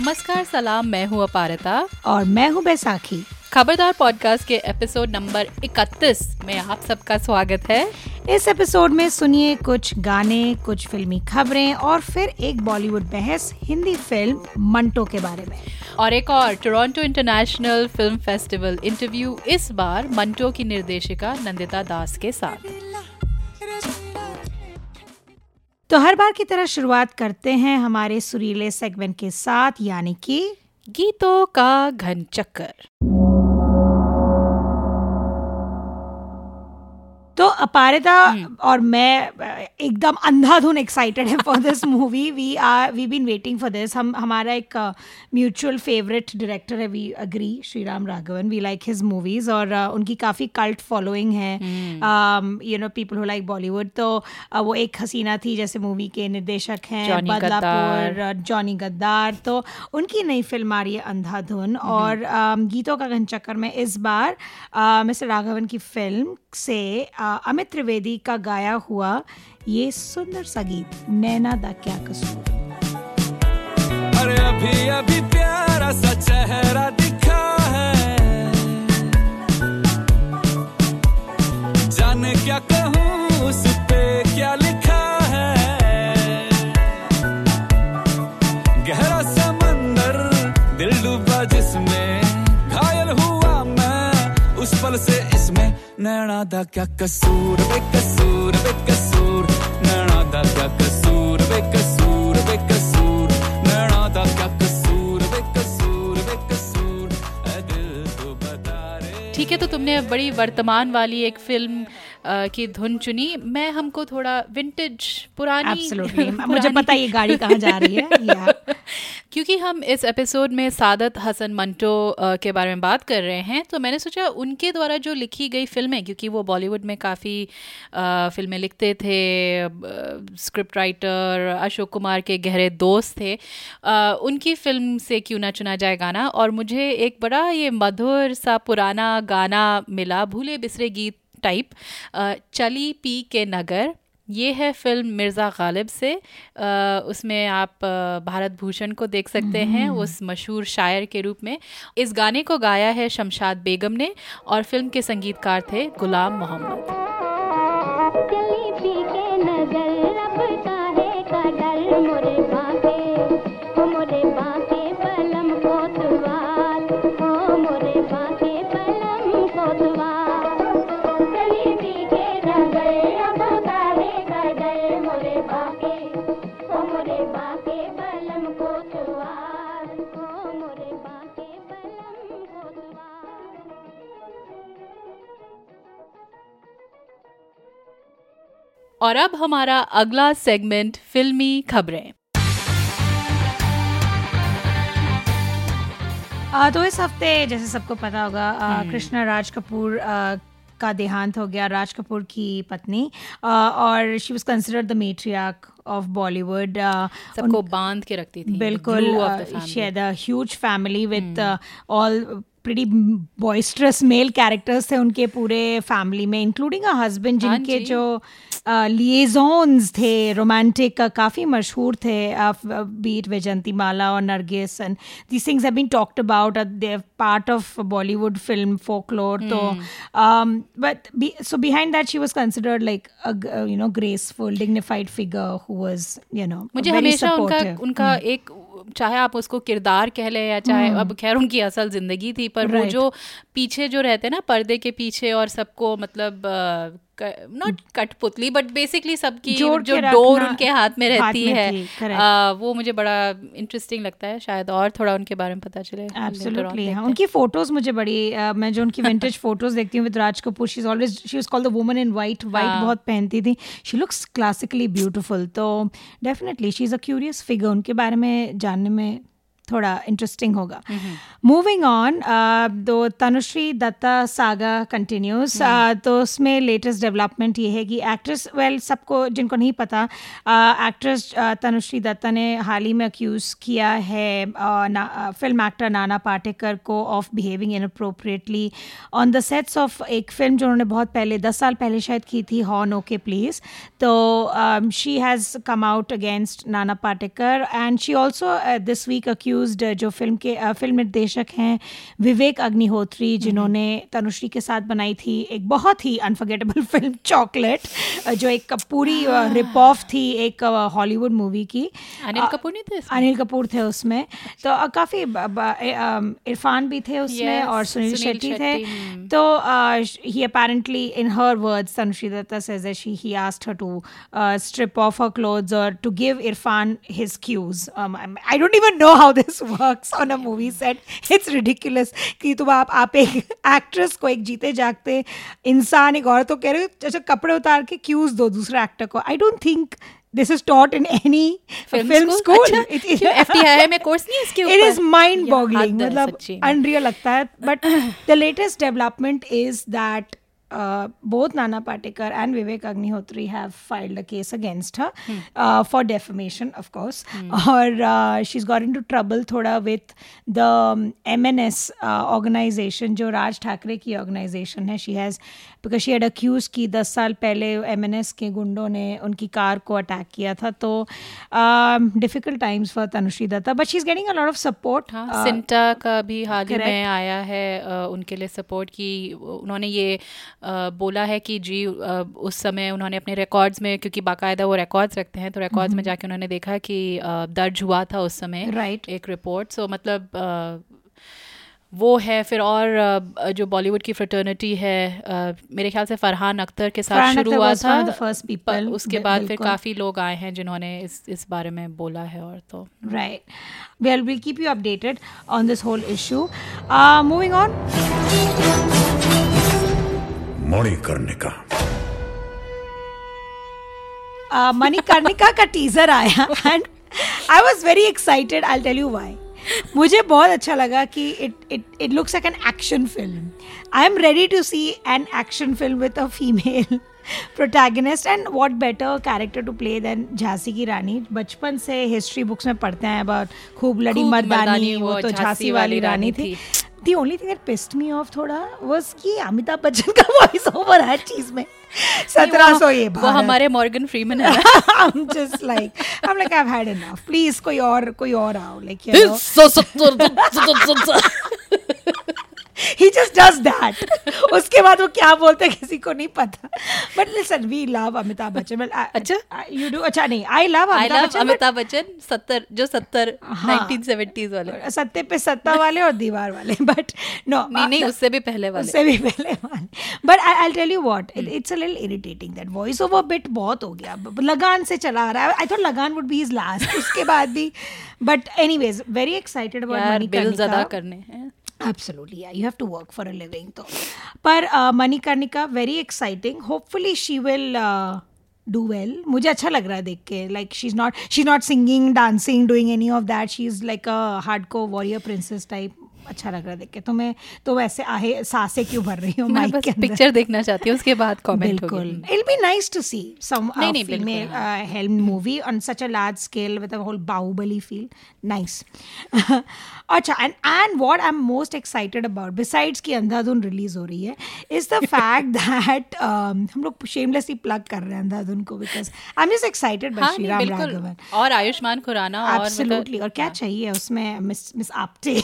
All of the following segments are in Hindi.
नमस्कार सलाम मैं हूँ अपारता। और मैं हूँ बैसाखी। खबरदार पॉडकास्ट के एपिसोड नंबर 31 में आप सबका स्वागत है। इस एपिसोड में सुनिए कुछ गाने कुछ फिल्मी खबरें और फिर एक बॉलीवुड बहस हिंदी फ़िल्म मंटो के बारे में। और एक और Toronto international film festival interview इस बार मंटो की निर्देशिका नंदिता दास के साथ। तो हर बार की तरह शुरुआत करते हैं हमारे सुरीले सेगमेंट के साथ, यानी कि गीतों का घन चक्कर। तो अपारिता हम्म। और मैं एकदम अंधाधुन एक्साइटेड है for this movie we are we been waiting for this हम हमारा एक म्यूचुअल फेवरेट डायरेक्टर है we agree Shri Ram Raghavan we like his movies और uh, उनकी काफ़ी कल्ट फॉलोइंग है. You know people who like Bollywood तो uh, वो एक हसीना थी जैसे मूवी के निर्देशक हैं बदलापुर जॉनी गद्दार तो उनकी नई फ़िल्म आ रही है अंधाधुन. हम्म। और um, गीतों का घन चक्कर में इस बार मिस्टर uh, राघवन की फ़िल्म से अमित त्रिवेदी का गाया हुआ ये सुंदर सा गीत, नैना दा क्या कसूर। अरे अभी अभी प्यारा सा चेहरा दिखा है। जाने क्या कहूँ? नैना दा क्या कसूर बेकसूर बेकसूर नैना दा क्या कसूर नैण कसूर नैना दा क्या कसूर बेकसूर बेकसूर दिल तो बता रे ठीक है तो तुमने बड़ी वर्तमान वाली एक फ़िल्म की धुन चुनी मैं हमको थोड़ा विंटेज पुरानी पुरानी मुझे पता ये गाड़ी कहाँ जा रही है। क्योंकि हम इस एपिसोड में सादत हसन मंटो के बारे में बात कर रहे हैं तो मैंने सोचा उनके द्वारा जो लिखी गई फ़िल्में क्योंकि वो बॉलीवुड में काफ़ी फ़िल्में लिखते थे स्क्रिप्ट राइटर अशोक कुमार के गहरे दोस्त थे आ, उनकी फ़िल्म से क्यों ना चुना जाए गाना और मुझे एक बड़ा ये मधुर सा पुराना गाना मिला भूले बिसरे गीत टाइप चली पी के नगर ये है फ़िल्म मिर्ज़ा गालिब से। आ, उसमें आप भारत भूषण को देख सकते हैं हम्म। उस मशहूर शायर के रूप में। इस गाने को गाया है शमशाद बेगम ने और फ़िल्म के संगीतकार थे गुलाम मोहम्मद। और अब हमारा अगला सेगमेंट फिल्मी खबरें। तो इस हफ़्ते जैसे सबको पता होगा हम्म। कृष्णा राज कपूर का देहांत हो गया राज कपूर की पत्नी और she was consider the matriarch of Bollywood सबको बाँध के रखती थी। बिल्कुल she had a huge family with all pretty boisterous male characters थे उनके पूरे फैमिली में इंक्लूडिंग अ हस्बैंड जिनके जो लिएजॉन्स थे रोमांटिक काफ़ी मशहूर थे बीट विजंती माला और Nargis these things have been talked about they part of Bollywood film folklore तो but so behind that she was considered like you know graceful dignified figure who was you know मुझे हमेशा उनका उनका hmm. एक चाहे आप उसको किरदार कह लें या चाहे hmm. अब खैर उनकी असल ज़िंदगी थी पर right. वो जो पीछे जो रहते हैं ना पर्दे के पीछे और सबको मतलब नॉट कठपुतली बट बेसिकली सबकी जो डोर उनके हाथ में रहती हाथ में है। आ, वो मुझे बड़ा इंटरेस्टिंग लगता है शायद और थोड़ा उनके बारे में पता चले हाँ, उनकी फ़ोटोज़ मुझे बड़ी uh, मैं जो उनकी विंटेज फ़ोटोज़ देखती हूँ with Raj Kapoor she is always she is called the woman in white white बहुत पहनती थी। शी लुक्स क्लासिकली ब्यूटिफुल तो definitely she is a curious figure उनके बारे में जानने में थोड़ा इंटरेस्टिंग होगा। मूविंग ऑन दो तनुश्री दत्ता सागा कंटिन्यूस तो उसमें लेटेस्ट डेवलपमेंट ये है कि एक्ट्रेस वेल well, सबको जिनको नहीं पता एक्ट्रेस uh, तनुश्री दत्ता ने हाल ही में अक्यूज़ किया है फ़िल्म एक्टर नाना पाटेकर को of behaving inappropriately on the sets of एक फ़िल्म जो उन्होंने बहुत पहले दस साल पहले शायद की थी हॉन ओके प्लीज़ तो she has come out against Nana Patekar and she also this week accuse introduced जो फ़िल्म के फ़िल्म निर्देशक हैं विवेक अग्निहोत्री जिन्होंने तनुश्री के साथ बनाई थी एक बहुत ही अनफर्गेटेबल फ़िल्म चॉकलेट जो एक पूरी रिप ऑफ़ थी एक हॉलीवुड मूवी की। अनिल कपूर नहीं थे अनिल कपूर थे उसमें। तो काफ़ी इरफान भी थे उसमें और सुनील शेट्टी थे। हम्म। तो he apparently in her words Tanushree Dutta says he asked her to uh, strip off her clothes or to give Irfan his cues. Um, I don't even know how this works on a movie set. It's ridiculous कि तुम आप आप एक एक्ट्रेस को एक जीते जागते इंसान एक औरत को कह रहे हो अच्छा कपड़े उतार के क्यूज दो दूसरे एक्टर को I don't think this is taught in any film, film school. school. It, it, में course नहीं इसके ऊपर. It is mind boggling. मतलब unreal लगता है. But the latest development is that uh, both Nana Patekar and Vivek Agnihotri have filed a case against her hmm. uh, for defamation, of course. Hmm. Or uh, she's got into trouble thoda with the um, MNS uh, organization, जो राज ठाकरे की organization है. She has because she had accuse कि दस साल पहले एम एन एस के गुंडों ने उनकी कार को अटैक किया था तो difficult times for Tanushree Dutta but she is getting a lot of support CINTAA का भी हाल ही में आया है uh, उनके लिए सपोर्ट की उन्होंने ये uh, बोला है कि जी उस समय उन्होंने अपने रिकॉर्ड्स में क्योंकि बाकायदा वो रिकॉर्ड्स रखते हैं तो रिकॉर्ड्स में mm-hmm. जाके उन्होंने देखा कि दर्ज हुआ था उस समय राइट right. एक रिपोर्ट सो so, मतलब वो है फिर और जो बॉलीवुड की फ्रेटर्निटी है मेरे ख्याल से फरहान अख्तर के साथ शुरू हुआ था। फ़र्स्ट पीपल उसके बाद फिर काफ़ी लोग आए हैं जिन्होंने इस इस बारे में बोला है और तो। Right well we'll keep you updated on this whole issue moving on Manikarnika. Manikarnika का टीजर आया and I was very excited I tell you why मुझे बहुत अच्छा लगा कि it it it looks like an action film I am ready to see an action film with a female protagonist and what better character to play than Jhansi की रानी बचपन से हिस्ट्री बुक्स में पढ़ते हैं अबाउट खूब लड़ी मर्दानी वो तो झांसी वाली रानी थी। The only thing that pissed me off थोड़ा वाज कि अमिताभ बच्चन का वॉइस ओवर है चीज़ में। सत्रह सौ ये वो हमारे मॉर्गन फ्रीमन है I'm just like I'm like I've had enough please कोई और कोई और आओ like you know he just does that उसके बाद वो क्या बोलते हैं किसी को नहीं पता। But listen we love Amitabh Bachchan अच्छा? यू डू अच्छा नहीं आई लव अमिताभ बच्चन अमिताभ बच्चन सत्तर जो सत्तर नाइनटीन सेवेंटीज वाले। सत्ते पे सत्ता वाले और दीवार वाले बट नो नहीं नहीं उससे भी पहले वाले। उससे भी पहले वाले। But I I tell you what it's a little irritating that voice over bit बहुत हो गया। लगान से चला रहा है। I thought Lagaan would be his last उसके बाद भी। But anyways very excited about money bills अदा करने हैं। Absolutely, yeah. You have to work for a living, though. But uh, very exciting. Hopefully, she will uh, do well. मुझे अच्छा लग रहा है देख के like she's not she's not singing, dancing, doing any of that. She's like a hardcore warrior princess type. अच्छा लग रहा है देख के तो मैं तो वैसे आहे साँसें क्यों भर रही हूँ माइक के अंदर पिक्चर देखना चाहती हूँ उसके बाद कमेंट बिल्कुल it be nice to see some female helm movie on such a large scale with a whole Baahubali feel nice अच्छा and and what I am most excited about besides की अंधाधुन रिलीज़ हो रही है इज़ द फैक्ट दैट हम लोग शेमलेसली प्लग कर रहे हैं अंधाधुन को because I am just excited by Shri Ram Raghavan और आयुष्मान खुराना और एब्सोल्युटली और क्या हाँ। चाहिए उसमें मिस मिस आपटे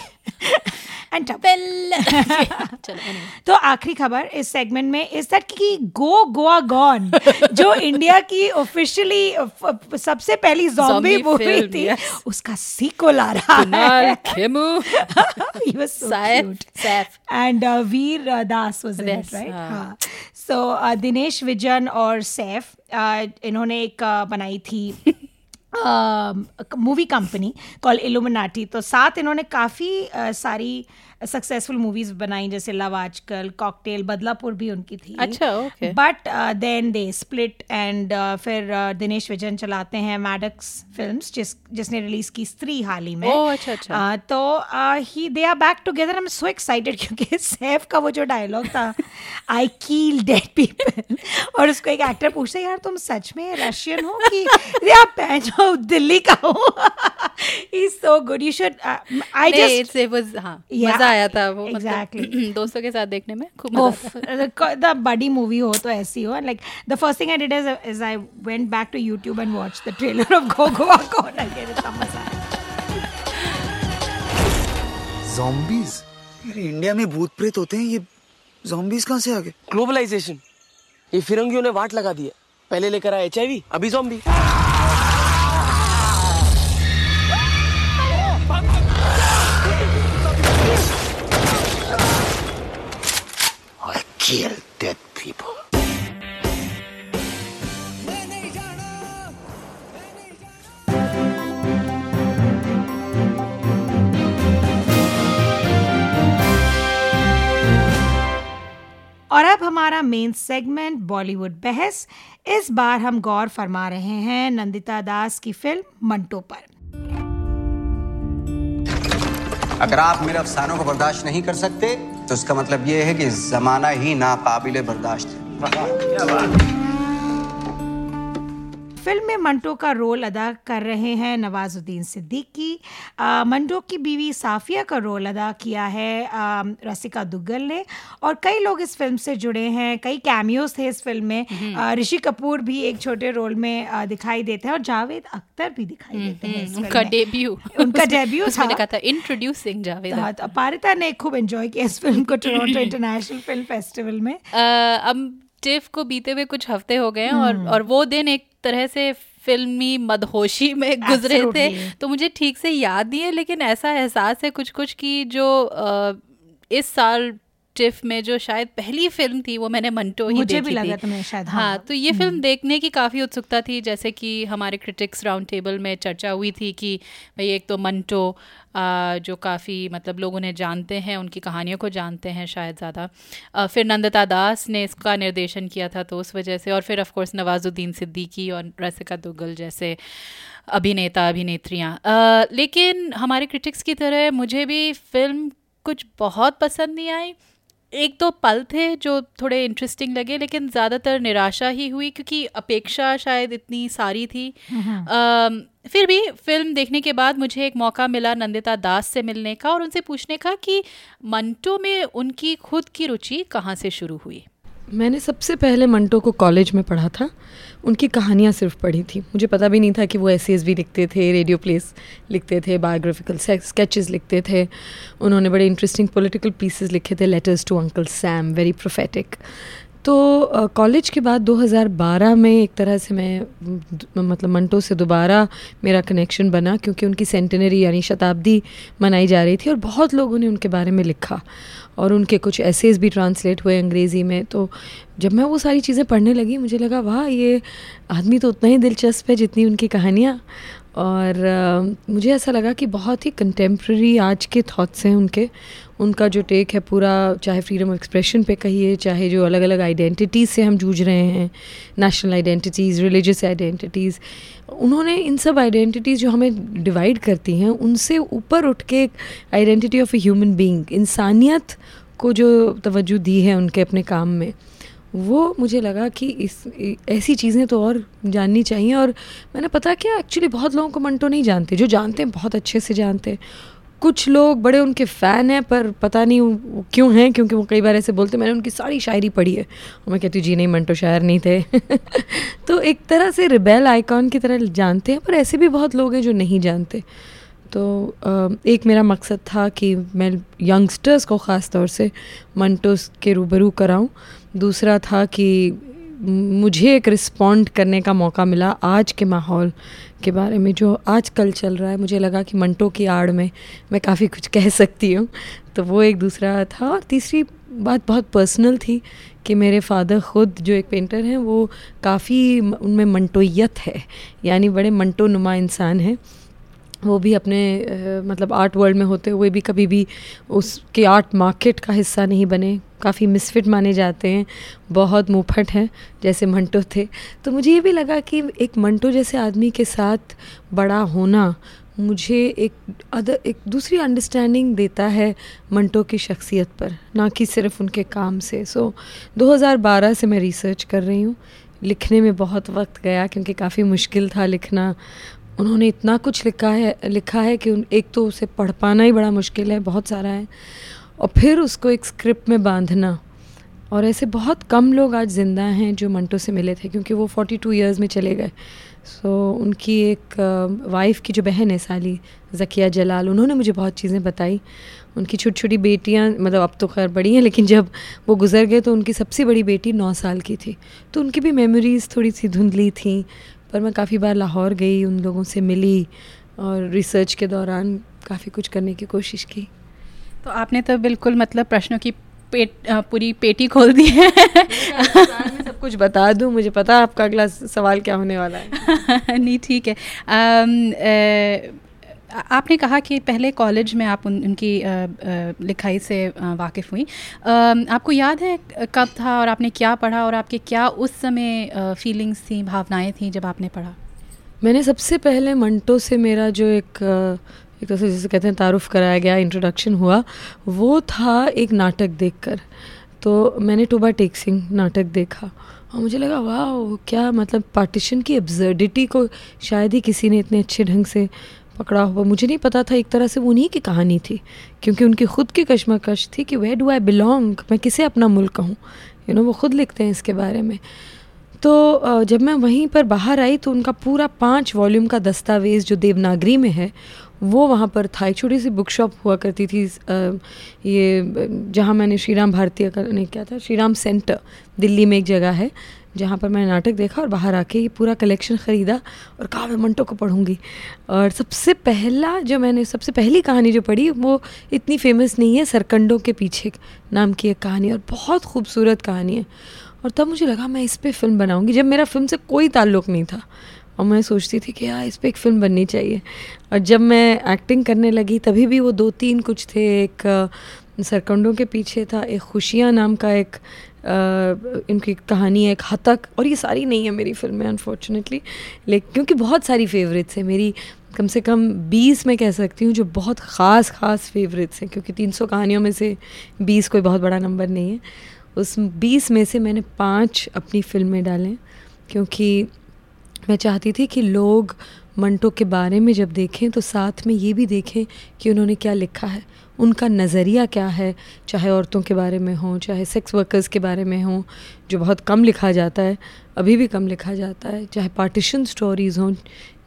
एंड तो आखिरी खबर इस सेगमेंट में इज़ दैट कि गो गोवा गॉन जो इंडिया की ऑफिशियली सबसे पहली जॉम्बी मूवी थी उसका सीक्वल आ रहा है. Saif. And uh, Veer uh, Das was in yes, it, right? Uh. हाँ. So uh, दिनेश विजन और सैफ uh, इन्होंने एक uh, बनाई थी मूवी कंपनी कॉल इलुमिनाटी तो साथ इन्होंने काफ़ी uh, सारी सक्सेसफुल मूवीज़ बनाई जैसे लव आजकल कॉकटेल बदलापुर भी उनकी थी। अच्छा okay but then they split and फिर uh, दिनेश विजन चलाते हैं मैडक्स फिल्म्स जिस जिसने रिलीज़ की स्त्री हाल ही में। Oh, अच्छा अच्छा. Uh, तो he they are back together I am so excited क्योंकि सैफ का वो जो डायलॉग था आई कील डेड पीपल और उसको एक एक्टर पूछते यार तुम सच में रशियन हो कि या पहचाओ दिल्ली का हो? He so good you should I just it was हाँ मज़ा आया था वो एग्जैक्टली मतलब, दोस्तों के साथ देखने में खूब द बड़ी मूवी हो तो ऐसी हो like the first thing I did is is I went back to YouTube and watch the trailer of go Goa gone again इतना मज़ा आया zombies? यार इंडिया में भूत प्रेत होते हैं ये zombies कहाँ से आ गए? ग्लोबलाइजेशन ये फिरंगियों ने वाट लगा दी है। पहले लेकर आए HIV अभी जॉम्बी kill dead people. और अब हमारा मेन सेगमेंट बॉलीवुड बहस इस बार हम गौर फरमा रहे हैं नंदिता दास की फ़िल्म मंटो पर अगर आप मेरे अफसानों को बर्दाश्त नहीं कर सकते तो इसका मतलब ये है कि जमाना ही नाकाबिल बर्दाश्त है। फ़िल्म में मंटो का रोल अदा कर रहे हैं नवाजुद्दीन सिद्दीकी। मंटो की बीवी साफिया का रोल अदा किया है रसिका दुग्गल ने। और कई लोग इस फ़िल्म से जुड़े हैं कई कैमियोज थे इस फ़िल्म में। ऋषि कपूर भी एक छोटे रोल में दिखाई देते हैं और जावेद अख्तर भी दिखाई देते हैं उनका डेब्यू उनका डेब्यू था। लिखा था इंट्रोड्यूसिंग जावेद हाँ, तो पारिता ने खूब एंजॉय किया इस फ़िल्म को टोरंटो इंटरनेशनल फ़िल्म फेस्टिवल में। अब टिफ को बीते हुए कुछ हफ़्ते हो गए हैं और हम्म। और वो दिन एक तरह से फिल्मी मदहोशी में गुजरे थे। तो मुझे ठीक से याद नहीं है लेकिन ऐसा एहसास है कुछ कुछ कि जो आ, इस साल टिफ में जो शायद पहली फ़िल्म थी वो मैंने मंटो ही मुझे देखी भी लगा थी। शायद, हाँ, हाँ। तो ये फ़िल्म देखने की काफ़ी उत्सुकता थी जैसे कि हमारे क्रिटिक्स राउंड टेबल में चर्चा हुई थी कि भाई एक तो मंटो आ, जो काफ़ी मतलब लोग उन्हें जानते हैं उनकी कहानियों को जानते हैं शायद ज़्यादा। फिर नंदता दास ने इसका निर्देशन किया था तो उस वजह से और फिर ऑफ़ कोर्स नवाजुद्दीन सिद्दीकी और रसिका दुग्गल जैसे अभिनेता अभिनेत्रियाँ। लेकिन हमारे क्रिटिक्स की तरह मुझे भी फ़िल्म कुछ बहुत पसंद नहीं आई। एक दो पल थे जो थोड़े इंटरेस्टिंग लगे लेकिन ज़्यादातर निराशा ही हुई क्योंकि अपेक्षा शायद इतनी सारी थी। आ, फिर भी फ़िल्म देखने के बाद मुझे एक मौका मिला नंदिता दास से मिलने का और उनसे पूछने का कि मंटो में उनकी खुद की रुचि कहाँ से शुरू हुई। मैंने सबसे पहले मंटो को कॉलेज में पढ़ा था। उनकी कहानियाँ सिर्फ़ पढ़ी थी। मुझे पता भी नहीं था कि वो एसेज भी लिखते थे रेडियो प्लेस लिखते थे बायोग्राफिकल स्केचेस लिखते थे। उन्होंने बड़े इंटरेस्टिंग पॉलिटिकल पीसेस लिखे थे letters to uncle Sam very prophetic तो कॉलेज के बाद 2012 में एक तरह से मैं मतलब मंटो से दोबारा मेरा कनेक्शन बना, क्योंकि उनकी सेंटेनरी यानी शताब्दी मनाई जा रही थी और बहुत लोगों ने उनके बारे में लिखा। और उनके कुछ एसेज भी ट्रांसलेट हुए अंग्रेज़ी में। तो जब मैं वो सारी चीज़ें पढ़ने लगी मुझे लगा वाह ये आदमी तो उतना ही दिलचस्प है जितनी उनकी कहानियाँ। और आ, मुझे ऐसा लगा कि बहुत ही कंटेम्प्रेरी आज के थाट्स हैं उनके। उनका जो टेक है पूरा, चाहे फ्रीडम ऑफ़ एक्सप्रेशन पे कहिए, चाहे जो अलग अलग आइडेंटिटीज़ से हम जूझ रहे हैं नेशनल आइडेंटिटीज़ रिलीजियस आइडेंटिटीज़ उन्होंने इन सब आइडेंटिटीज़ जो हमें डिवाइड करती हैं, उनसे ऊपर उठ के identity of a human being इंसानियत को जो तवज्जो दी है उनके अपने काम में, वो मुझे लगा कि इस, ऐसी चीज़ें तो और जाननी चाहिए और मैंने पता क्या एक्चुअली बहुत लोगों को मंटो नहीं जानते, जो जानते हैं बहुत अच्छे से जानते हैं। कुछ लोग बड़े उनके फ़ैन हैं, पर पता नहीं क्यों हैं, क्योंकि वो कई बार ऐसे बोलते मैंने उनकी सारी शायरी पढ़ी है। और मैं कहती हूँ, जी नहीं मंटो शायर नहीं थे। तो एक तरह से रिबेल आइकॉन की तरह जानते हैं, पर ऐसे भी बहुत लोग हैं जो नहीं जानते। तो एक मेरा मकसद था कि मैं यंगस्टर्स को ख़ास तौर से मंटोस के रूबरू कराऊं। दूसरा था कि मुझे एक रिस्पॉन्ड करने का मौका मिला आज के माहौल के बारे में, जो आज कल चल रहा है। मुझे लगा कि मंटो की आड़ में मैं काफ़ी कुछ कह सकती हूँ। तो वो एक दूसरा था और तीसरी बात बहुत पर्सनल थी कि मेरे फादर ख़ुद, जो एक पेंटर हैं, वो काफ़ी उनमें मंटोयत है। यानी बड़े मंटो नुमा इंसान हैं। वो भी अपने मतलब आर्ट वर्ल्ड में होते हुए भी कभी भी उसके आर्ट मार्केट का हिस्सा नहीं बने। काफ़ी मिसफिट माने जाते हैं बहुत मुँहफट हैं जैसे मंटो थे। तो मुझे ये भी लगा कि एक मंटो जैसे आदमी के साथ बड़ा होना मुझे एक अदर एक दूसरी अंडरस्टैंडिंग देता है मंटो की शख्सियत पर ना कि सिर्फ़ उनके काम से। सो so, 2012 से मैं रिसर्च कर रही हूँ। लिखने में बहुत वक्त गया क्योंकि काफ़ी मुश्किल था लिखना। उन्होंने इतना कुछ लिखा है लिखा है कि एक तो उसे पढ़ पाना ही बड़ा मुश्किल है बहुत सारा है और फिर उसको एक स्क्रिप्ट में बांधना। और ऐसे बहुत कम लोग आज ज़िंदा हैं जो मंटो से मिले थे क्योंकि वो फोर्टी टू ईयर्स में चले गए। सो so, उनकी एक वाइफ की जो बहन है साली जकिया जलाल उन्होंने मुझे बहुत चीज़ें बताई। उनकी छोटी छोटी बेटियाँ मतलब अब तो खैर बड़ी हैं लेकिन जब वो गुजर गए तो उनकी सबसे बड़ी बेटी नौ साल की थी। तो उनकी भी मेमोरीज़ थोड़ी सी धुंधली थी पर मैं काफ़ी बार लाहौर गई उन लोगों से मिली और रिसर्च के दौरान काफ़ी कुछ करने की कोशिश की। तो आपने तो बिल्कुल मतलब प्रश्नों की पेट पूरी पेटी खोल दी है। सब कुछ बता दूँ मुझे पता आपका अगला सवाल क्या होने वाला है। नहीं ठीक है। आम, आ, आपने कहा कि पहले कॉलेज में आप उन, उनकी आ, आ, लिखाई से वाकिफ़ हुई। आपको याद है कब था और आपने क्या पढ़ा और आपके क्या उस समय फीलिंग्स थी भावनाएँ थी जब आपने पढ़ा? मैंने सबसे पहले मंटो से मेरा जो एक एक तरह से जैसे कहते हैं तारुफ कराया गया इंट्रोडक्शन हुआ वो था एक नाटक देखकर। तो मैंने टोबा टेक सिंह नाटक देखा और मुझे लगा वाह क्या मतलब पार्टीशन की एब्जर्डिटी को शायद ही किसी ने इतने अच्छे ढंग से पकड़ा हुआ। मुझे नहीं पता था एक तरह से वो उन्हीं की कहानी थी, क्योंकि उनकी खुद की कश्मकश थी कि वे डू आई बिलोंग मैं किसे अपना मुल्क कहूँ यू नो वो खुद लिखते हैं इसके बारे में। तो जब मैं वहीं पर बाहर आई तो उनका पूरा पाँच वॉल्यूम का दस्तावेज़ जो देवनागरी में है, वो वहाँ पर था। एक छोटी सी बुक शॉप हुआ करती थी ये, जहाँ मैंने श्री राम भारतीय का, नहीं, क्या था? श्री राम सेंटर दिल्ली में एक जगह है। जहाँ पर मैंने नाटक देखा और बाहर आके ये पूरा कलेक्शन ख़रीदा और कहा मैं मंटो को पढ़ूँगी। और सबसे पहला जो मैंने, सबसे पहली कहानी जो पढ़ी, वो इतनी फ़ेमस नहीं है, सरकंडों के पीछे नाम की एक कहानी और बहुत खूबसूरत कहानी है। और तब मुझे लगा, मैं इस पर फ़िल्म बनाऊँगी। जब मेरा फ़िल्म से कोई ताल्लुक़ नहीं था और मैं सोचती थी कि, यार, इस पर एक फ़िल्म बननी चाहिए। और जब मैं एक्टिंग करने लगी, तभी भी वो दो तीन कुछ थे। एक सरकंडों के पीछे था, एक खुशियाँ नाम का एक इनकी कहानी है एक हतक और ये सारी नहीं है मेरी फ़िल्में अनफॉर्चुनेटली लेकिन क्योंकि बहुत सारी फेवरेट्स हैं मेरी। कम से कम बीस मैं कह सकती हूँ जो बहुत ख़ास ख़ास फेवरेट्स हैं, क्योंकि तीन सौ कहानियों में से बीस कोई बहुत बड़ा नंबर नहीं है। उस बीस में से मैंने पाँच अपनी फ़िल्में डालें, क्योंकि मैं चाहती थी कि लोग मंटो के बारे में जब देखें तो साथ में ये भी देखें कि उन्होंने क्या लिखा है। उनका नज़रिया क्या है? चाहे औरतों के बारे में हो, चाहे सेक्स वर्कर्स के बारे में हो, जो बहुत कम लिखा जाता है, अभी भी कम लिखा जाता है। चाहे पार्टीशन स्टोरीज़ हों,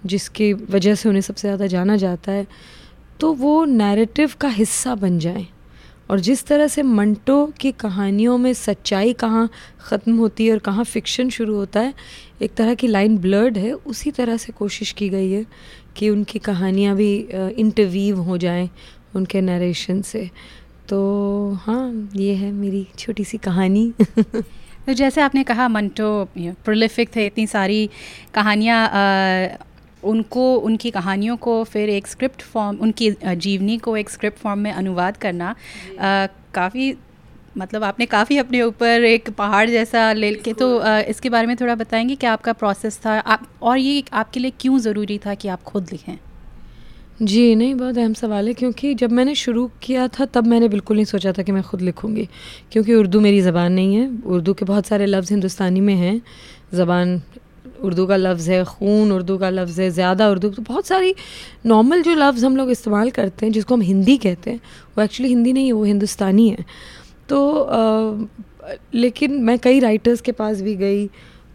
जिसकी वजह से उन्हें सबसे ज़्यादा जाना जाता है तो वो नैरेटिव का हिस्सा बन जाएँ। और जिस तरह से मंटो की कहानियों में सच्चाई कहाँ ख़त्म होती है और कहाँ फ़िक्शन शुरू होता है, एक तरह की लाइन ब्लर्ड है। उसी तरह से कोशिश की गई है कि उनकी कहानियाँ भी इंटरवीव हो जाएँ उनके नरेशन से। तो हाँ ये है मेरी छोटी सी कहानी। तो जैसे आपने कहा मंटो प्रोलिफिक थे इतनी सारी कहानियाँ उनको उनकी कहानियों को फिर एक स्क्रिप्ट फॉर्म उनकी जीवनी को एक स्क्रिप्ट फॉर्म में अनुवाद करना काफ़ी मतलब आपने काफ़ी अपने ऊपर एक पहाड़ जैसा ले के तो आ, इसके बारे में थोड़ा बताएँगे क्या आपका प्रोसेस था। आप और ये आपके लिए क्यों ज़रूरी था कि आप खुद लिखें? जी नहीं बहुत अहम सवाल है क्योंकि जब मैंने शुरू किया था तब मैंने बिल्कुल नहीं सोचा था कि मैं ख़ुद लिखूँगी क्योंकि उर्दू मेरी ज़बान नहीं है। उर्दू के बहुत सारे लफ्ज़ हिंदुस्तानी में हैं। ज़बान उर्दू का लफ्ज़ है खून उर्दू का लफ्ज़ है ज़्यादा उर्दू तो बहुत सारी नॉर्मल जो लफ्ज़ हम लोग इस्तेमाल करते हैं जिसको हम हिंदी कहते हैं वो एक्चुअली हिंदी नहीं है वो हिंदुस्तानी है। तो आ, लेकिन मैं कई राइटर्स के पास भी गई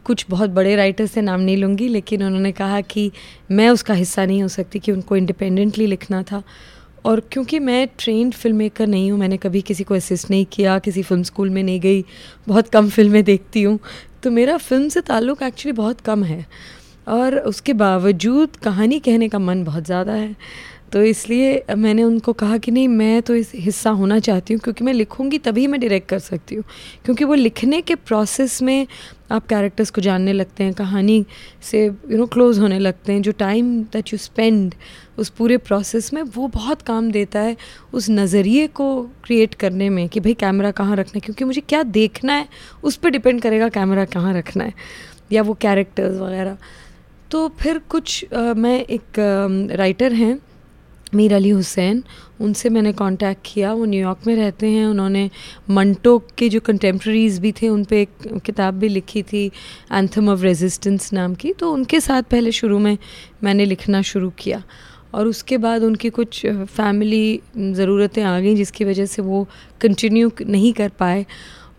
कुछ बहुत बड़े राइटर्स से नाम नहीं लूँगी, लेकिन उन्होंने कहा कि मैं उसका हिस्सा नहीं हो सकती, कि उनको इंडिपेंडेंटली लिखना था। और क्योंकि मैं ट्रेंड फ़िल्म मेकर नहीं हूँ, मैंने कभी किसी को असिस्ट नहीं किया, किसी फ़िल्म स्कूल में नहीं गई, बहुत कम फ़िल्में देखती हूँ तो मेरा फ़िल्म से ताल्लुक़ एक्चुअली बहुत कम है। और उसके बावजूद कहानी कहने का मन बहुत ज़्यादा है। तो इसलिए मैंने उनको कहा कि नहीं मैं तो इस हिस्सा होना चाहती हूँ क्योंकि मैं लिखूँगी तभी मैं डायरेक्ट कर सकती हूँ। क्योंकि वो लिखने के प्रोसेस में आप कैरेक्टर्स को जानने लगते हैं कहानी से यू नो क्लोज होने लगते हैं जो टाइम दैट यू स्पेंड उस पूरे प्रोसेस में वो बहुत काम देता है उस नज़रिए को क्रिएट करने में कि भाई कैमरा कहाँ रखना है क्योंकि मुझे क्या देखना है उस पर डिपेंड करेगा कैमरा कहाँ रखना है या वो कैरेक्टर्स वगैरह। तो फिर कुछ आ, मैं एक राइटर हैं मीर अली हुसैन, उनसे मैंने कांटेक्ट किया। वो न्यूयॉर्क में रहते हैं। उन्होंने मंटो के जो कंटेम्प्रेरीज भी थे, उन पर एक किताब भी लिखी थी एंथम ऑफ़ रेजिस्टेंस नाम की। तो उनके साथ पहले शुरू में मैंने लिखना शुरू किया। और उसके बाद उनकी कुछ फैमिली ज़रूरतें आ गई, जिसकी वजह से वो कंटिन्यू नहीं कर पाए।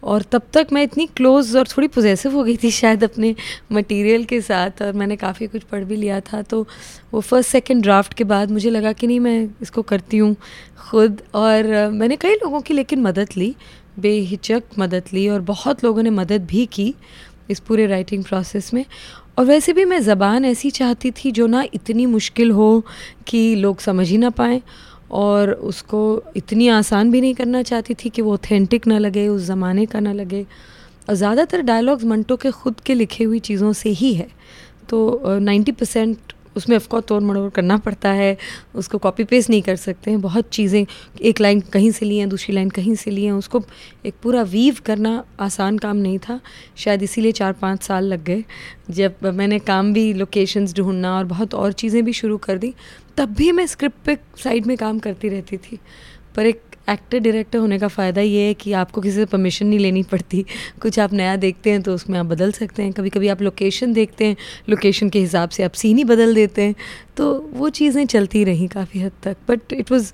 और तब तक मैं इतनी क्लोज और थोड़ी पोजेसिव हो गई थी शायद अपने मटेरियल के साथ और मैंने काफ़ी कुछ पढ़ भी लिया था। तो वो फ़र्स्ट सेकंड ड्राफ्ट के बाद मुझे लगा कि नहीं, मैं इसको करती हूँ खुद और मैंने कई लोगों की लेकिन मदद ली, बेहिचक मदद ली और बहुत लोगों ने मदद भी की इस पूरे राइटिंग प्रोसेस में। और वैसे भी मैं ज़बान ऐसी चाहती थी जो ना इतनी मुश्किल हो कि लोग समझ ही ना पाएँ और उसको इतनी आसान भी नहीं करना चाहती थी कि वो ऑथेंटिक ना लगे, उस ज़माने का ना लगे। और ज़्यादातर डायलॉग्स मंटो के ख़ुद के लिखे हुई चीज़ों से ही है। तो नाइन्टी परसेंट उसमें ऑफकोर्स तोड़ मड़ोड़ करना पड़ता है, उसको कॉपी पेस्ट नहीं कर सकते हैं। बहुत चीज़ें, एक लाइन कहीं से ली हैं, दूसरी लाइन कहीं से ली हैं। उसको एक पूरा वीव करना आसान काम नहीं था। शायद इसीलिए चार पाँच साल लग गए। जब मैंने काम भी लोकेशंस ढूंढना और बहुत और चीज़ें भी शुरू कर दी, तब भी मैं स्क्रिप्ट पे साइड में काम करती रहती थी। पर एक एक्टर डायरेक्टर होने का फ़ायदा ये है कि आपको किसी से परमिशन नहीं लेनी पड़ती। कुछ आप नया देखते हैं तो उसमें आप बदल सकते हैं। कभी कभी आप लोकेशन देखते हैं लोकेशन के हिसाब से आप सीन ही बदल देते हैं। तो वो चीज़ें चलती रहीं काफ़ी हद तक। But it was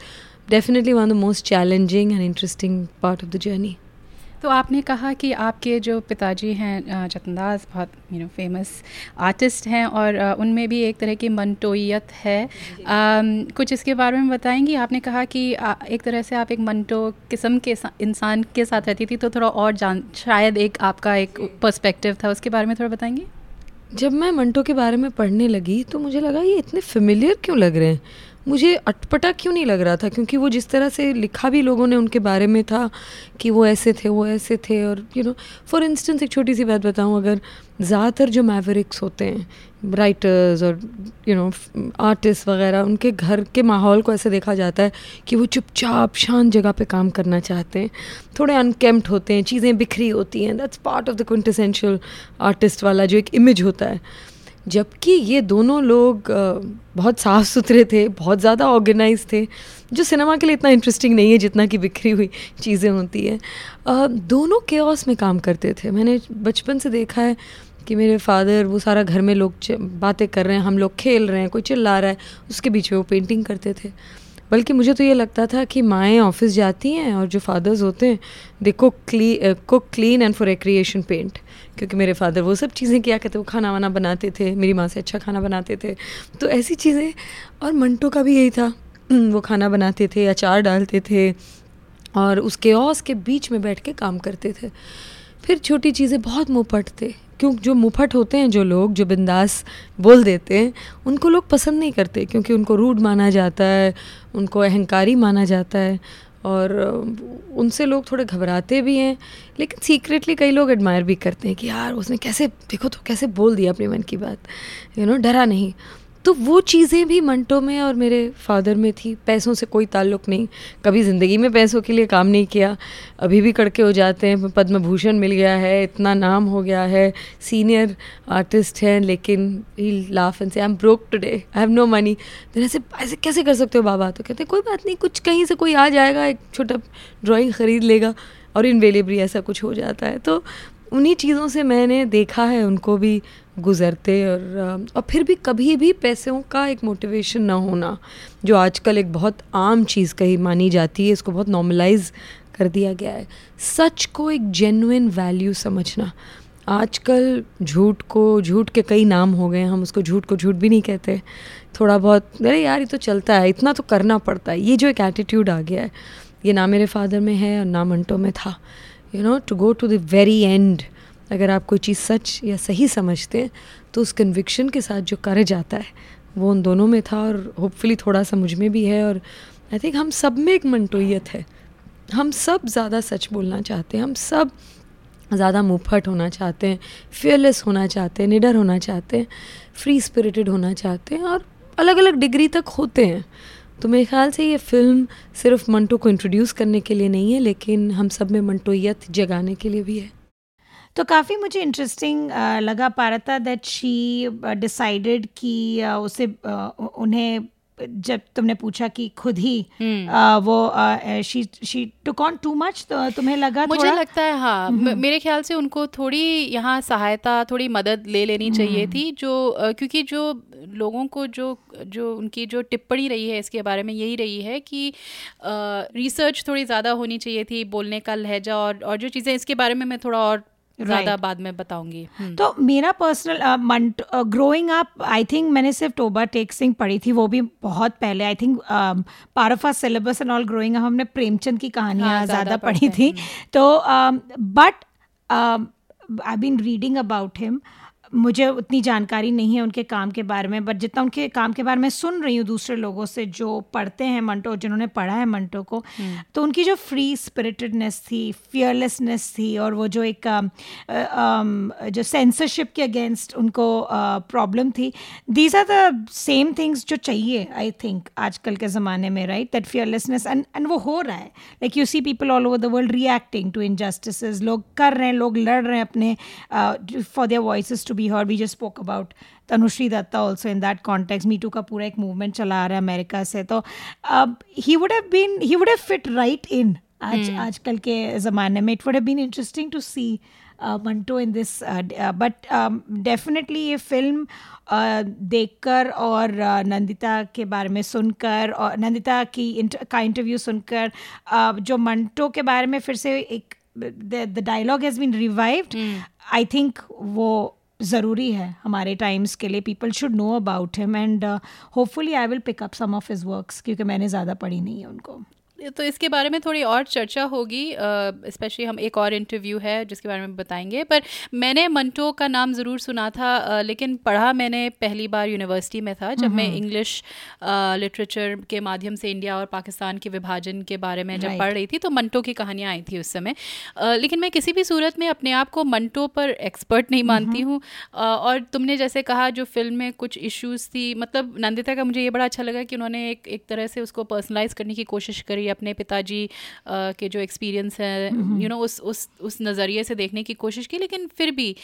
definitely one the most challenging and interesting part of the journey तो आपने कहा कि आपके जो पिताजी हैं चतनदास बहुत यू नो फ़ेमस आर्टिस्ट हैं और उनमें भी एक तरह की मनटोयत है। आ, कुछ इसके बारे में बताएँगी? आपने कहा कि एक तरह से आप एक मनटो किस्म के इंसान के साथ रहती थी तो थोड़ा और जान शायद एक आपका एक पर्सपेक्टिव था उसके बारे में थोड़ा बताएँगी? जब मैं मंटो के बारे में पढ़ने लगी तो मुझे लगा ये इतने फेमिलियर क्यों लग रहे हैं? मुझे अटपटा क्यों नहीं लग रहा था? क्योंकि वो जिस तरह से लिखा भी लोगों ने उनके बारे में था कि वो ऐसे थे, वो ऐसे थे और यू नो फॉर इंस्टेंस एक छोटी सी बात बताऊँ, अगर ज़्यादातर जो मैवरिक्स होते हैं राइटर्स और यू नो आर्टिस्ट वगैरह, उनके घर के माहौल को ऐसे देखा जाता है कि वो चुपचाप शांत जगह पे काम करना चाहते हैं। थोड़े अनकेम्प्ट होते हैं, चीज़ें बिखरी होती हैं। That's part of the quintessential artist वाला जो एक इमेज होता है। जबकि ये दोनों लोग बहुत साफ़ सुथरे थे, बहुत ज़्यादा ऑर्गेनाइज थे, जो सिनेमा के लिए इतना इंटरेस्टिंग नहीं है जितना कि बिखरी हुई चीज़ें होती हैं। दोनों के में काम करते थे। मैंने बचपन से देखा है कि मेरे फादर वो सारा घर में लोग बातें कर रहे हैं, हम लोग खेल रहे हैं, कोई चिल्ला रहा है, उसके बीच में वो पेंटिंग करते थे। बल्कि मुझे तो ये लगता था कि माएँ ऑफ़िस जाती हैं और जो फादर्स होते हैं they cook clean cook clean and for recreation paint क्योंकि मेरे फादर वो सब चीज़ें किया करते, वो खाना वाना बनाते थे, मेरी माँ से अच्छा खाना बनाते थे। तो ऐसी चीज़ें, और मंटो का भी यही था। वो खाना बनाते थे, अचार डालते थे, और उसके औस के बीच में बैठ के काम करते थे। फिर छोटी चीज़ें बहुत मुँह थे क्यों, जो मुफट होते हैं, जो लोग, जो बिंदास बोल देते हैं, उनको लोग पसंद नहीं करते, क्योंकि उनको रूढ़ माना जाता है, उनको अहंकारी माना जाता है, और उनसे लोग थोड़े घबराते भी हैं, लेकिन सीक्रेटली कई लोग एडमायर भी करते हैं कि, यार, उसने कैसे, देखो तो कैसे बोल दिया अपने मन की बात यू नो डरा नहीं। तो वो चीज़ें भी मंटो में और मेरे फादर में थी। पैसों से कोई ताल्लुक़ नहीं। कभी ज़िंदगी में पैसों के लिए काम नहीं किया। अभी भी कड़के हो जाते हैं। पद्म भूषण मिल गया है। इतना नाम हो गया है। सीनियर आर्टिस्ट हैं, लेकिन he laugh and say I am broke today I have no money तो ऐसे ऐसे कैसे कर सकते हो बाबा? तो कहते हैं, कोई बात नहीं, कुछ कहीं से कोई आ जाएगा, एक छोटा ड्राइंग ख़रीद लेगा और इनवेलेबली ऐसा कुछ हो जाता है। तो उन्हीं चीज़ों से मैंने देखा है, उनको भी गुज़रते और और फिर भी कभी भी पैसों का एक मोटिवेशन ना होना, जो आजकल एक बहुत आम चीज़ कही मानी जाती है, इसको बहुत नॉर्मलाइज कर दिया गया है। सच को एक जेनुइन वैल्यू समझना। आजकल झूठ को, झूठ के कई नाम हो गए हम उसको झूठ को झूठ भी नहीं कहते। थोड़ा बहुत, अरे यार, ये तो चलता है, इतना तो करना पड़ता है। ये जो एक एटीट्यूड आ गया है, ये ना मेरे फादर में है और ना मंटो में था। You know to go to the very end अगर आप कोई चीज़ सच या सही समझते हैं तो उस कन्विक्शन के साथ जो कर जाता है, वो उन दोनों में था और होपफुली थोड़ा सा मुझमें भी है और आई थिंक हम सब में एक मनटोयत है। हम सब ज़्यादा सच बोलना चाहते हैं, हम सब ज़्यादा मुँहफट होना चाहते हैं फेयरलेस होना चाहते हैं, निडर होना चाहते हैं फ्री स्पिरिटेड होना चाहते हैं और अलग अलग डिग्री तक होते हैं। तो मेरे ख्याल से ये फ़िल्म सिर्फ़ मंटो को इंट्रोड्यूस करने के लिए नहीं है, लेकिन हम सब में मंटोयत जगाने के लिए भी है। तो काफ़ी मुझे इंटरेस्टिंग लगा पारता दैट शी डिसाइडेड कि उसे उन्हें जब तुमने पूछा कि खुद ही हम्म। आ, वो she she took on too much तो तुम्हें लगा मुझे थोड़ा लगता है हाँ हम्म। मेरे ख्याल से उनको थोड़ी यहाँ सहायता थोड़ी मदद ले लेनी चाहिए हम्म। थी जो क्योंकि जो लोगों को जो जो उनकी जो टिप्पणी रही है इसके बारे में यही रही है कि रिसर्च थोड़ी ज़्यादा होनी चाहिए थी बोलने का लहजा और और जो चीज़ें इसके बारे में मैं थोड़ा और ज़्यादा Right. बाद में बताऊँगी। हम्म। तो मेरा personal growing up I think मैंने सिर्फ़ टोबा टेक सिंह पढ़ी थी वो भी बहुत पहले। I think पारफा syllabus and all growing up हमने प्रेमचंद की कहानियाँ हाँ, ज़्यादा पढ़ी थी। तो but I been reading about him मुझे उतनी जानकारी नहीं है उनके काम के बारे में बट जितना उनके काम के बारे में सुन रही हूँ दूसरे लोगों से जो पढ़ते हैं मंटो जिन्होंने पढ़ा है मंटो को तो उनकी जो फ्री स्पिरिटेडनेस थी फियरलेसनेस थी और वो जो एक जो सेंसरशिप के अगेंस्ट उनको प्रॉब्लम थी these are the same things जो चाहिए आई थिंक आजकल के ज़माने में right that fearlessness and and वो हो रहा है। Like you see people all over the world reacting to injustice लोग कर रहे हैं लोग लड़ रहे हैं अपने for their voice to be heard we just spoke about Tanushree Dutta also in that context me too का पूरा एक मूवमेंट चला आ रहा है अमेरिका से तो he would have been he would have fit right in आज आजकल के ज़माने में it would have been interesting to see Manto in this but definitely ये फ़िल्म uh, देखकर और uh, नंदिता के बारे में सुनकर और नंदिता की का इंटरव्यू सुनकर uh, जो मंटो के बारे में फिर से एक the dialogue has been revived I think वो ज़रूरी है हमारे टाइम्स के लिए. People should know about him and hopefully I will pick up some of his works क्योंकि मैंने ज़्यादा पढ़ी नहीं है उनको. तो इसके बारे में थोड़ी और चर्चा होगी स्पेशली हम एक और इंटरव्यू है जिसके बारे में बताएँगे। पर मैंने मंटो का नाम ज़रूर सुना था लेकिन पढ़ा मैंने पहली बार यूनिवर्सिटी में था जब मैं इंग्लिश लिटरेचर के माध्यम से इंडिया और पाकिस्तान के विभाजन के बारे में जब पढ़ रही थी तो मंटो की कहानियाँ आई थी उस समय। लेकिन मैं किसी भी सूरत में अपने आप को मंटो पर एक्सपर्ट नहीं मानती हूँ। और तुमने जैसे कहा जो फ़िल्म में कुछ इश्यूज़ थी मतलब नंदिता का मुझे ये बड़ा अच्छा लगा कि उन्होंने एक एक तरह से उसको पर्सनलाइज करने की कोशिश करी। अपने पिताजी के जो एक्सपीरियंस है यू नो उस उस उस नज़रिए से देखने की कोशिश की लेकिन फिर भी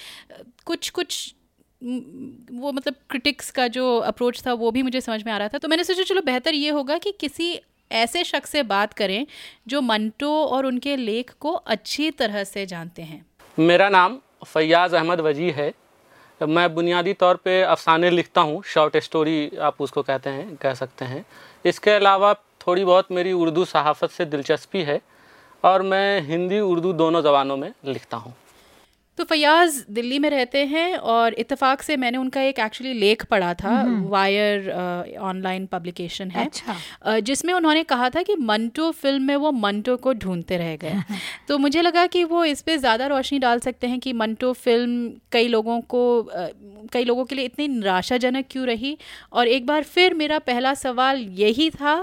कुछ कुछ वो मतलब क्रिटिक्स का जो अप्रोच था वो भी मुझे समझ में आ रहा था। तो मैंने सोचा चलो बेहतर ये होगा कि किसी ऐसे शख्स से बात करें जो मंटो और उनके लेख को अच्छी तरह से जानते हैं। मेरा नाम फैयाज़ अहमद वजी है। मैं बुनियादी तौर पे अफसाने लिखता हूँ शॉर्ट स्टोरी आप उसको कहते हैं कह सकते हैं। इसके अलावा थोड़ी बहुत मेरी उर्दू सहाफ़त से दिलचस्पी है और मैं हिंदी उर्दू दोनों ज़बानों में लिखता हूँ। तो फयाज दिल्ली में रहते हैं और इत्तेफाक से मैंने उनका एक एक्चुअली लेख पढ़ा था वायर ऑनलाइन पब्लिकेशन है अच्छा। जिसमें उन्होंने कहा था कि मंटो फ़िल्म में वो मंटो को ढूंढते रह गए। तो मुझे लगा कि वो इस पर ज़्यादा रोशनी डाल सकते हैं कि मंटो फ़िल्म कई लोगों को कई लोगों के लिए इतनी निराशाजनक क्यों रही? और एक बार फिर मेरा पहला सवाल यही था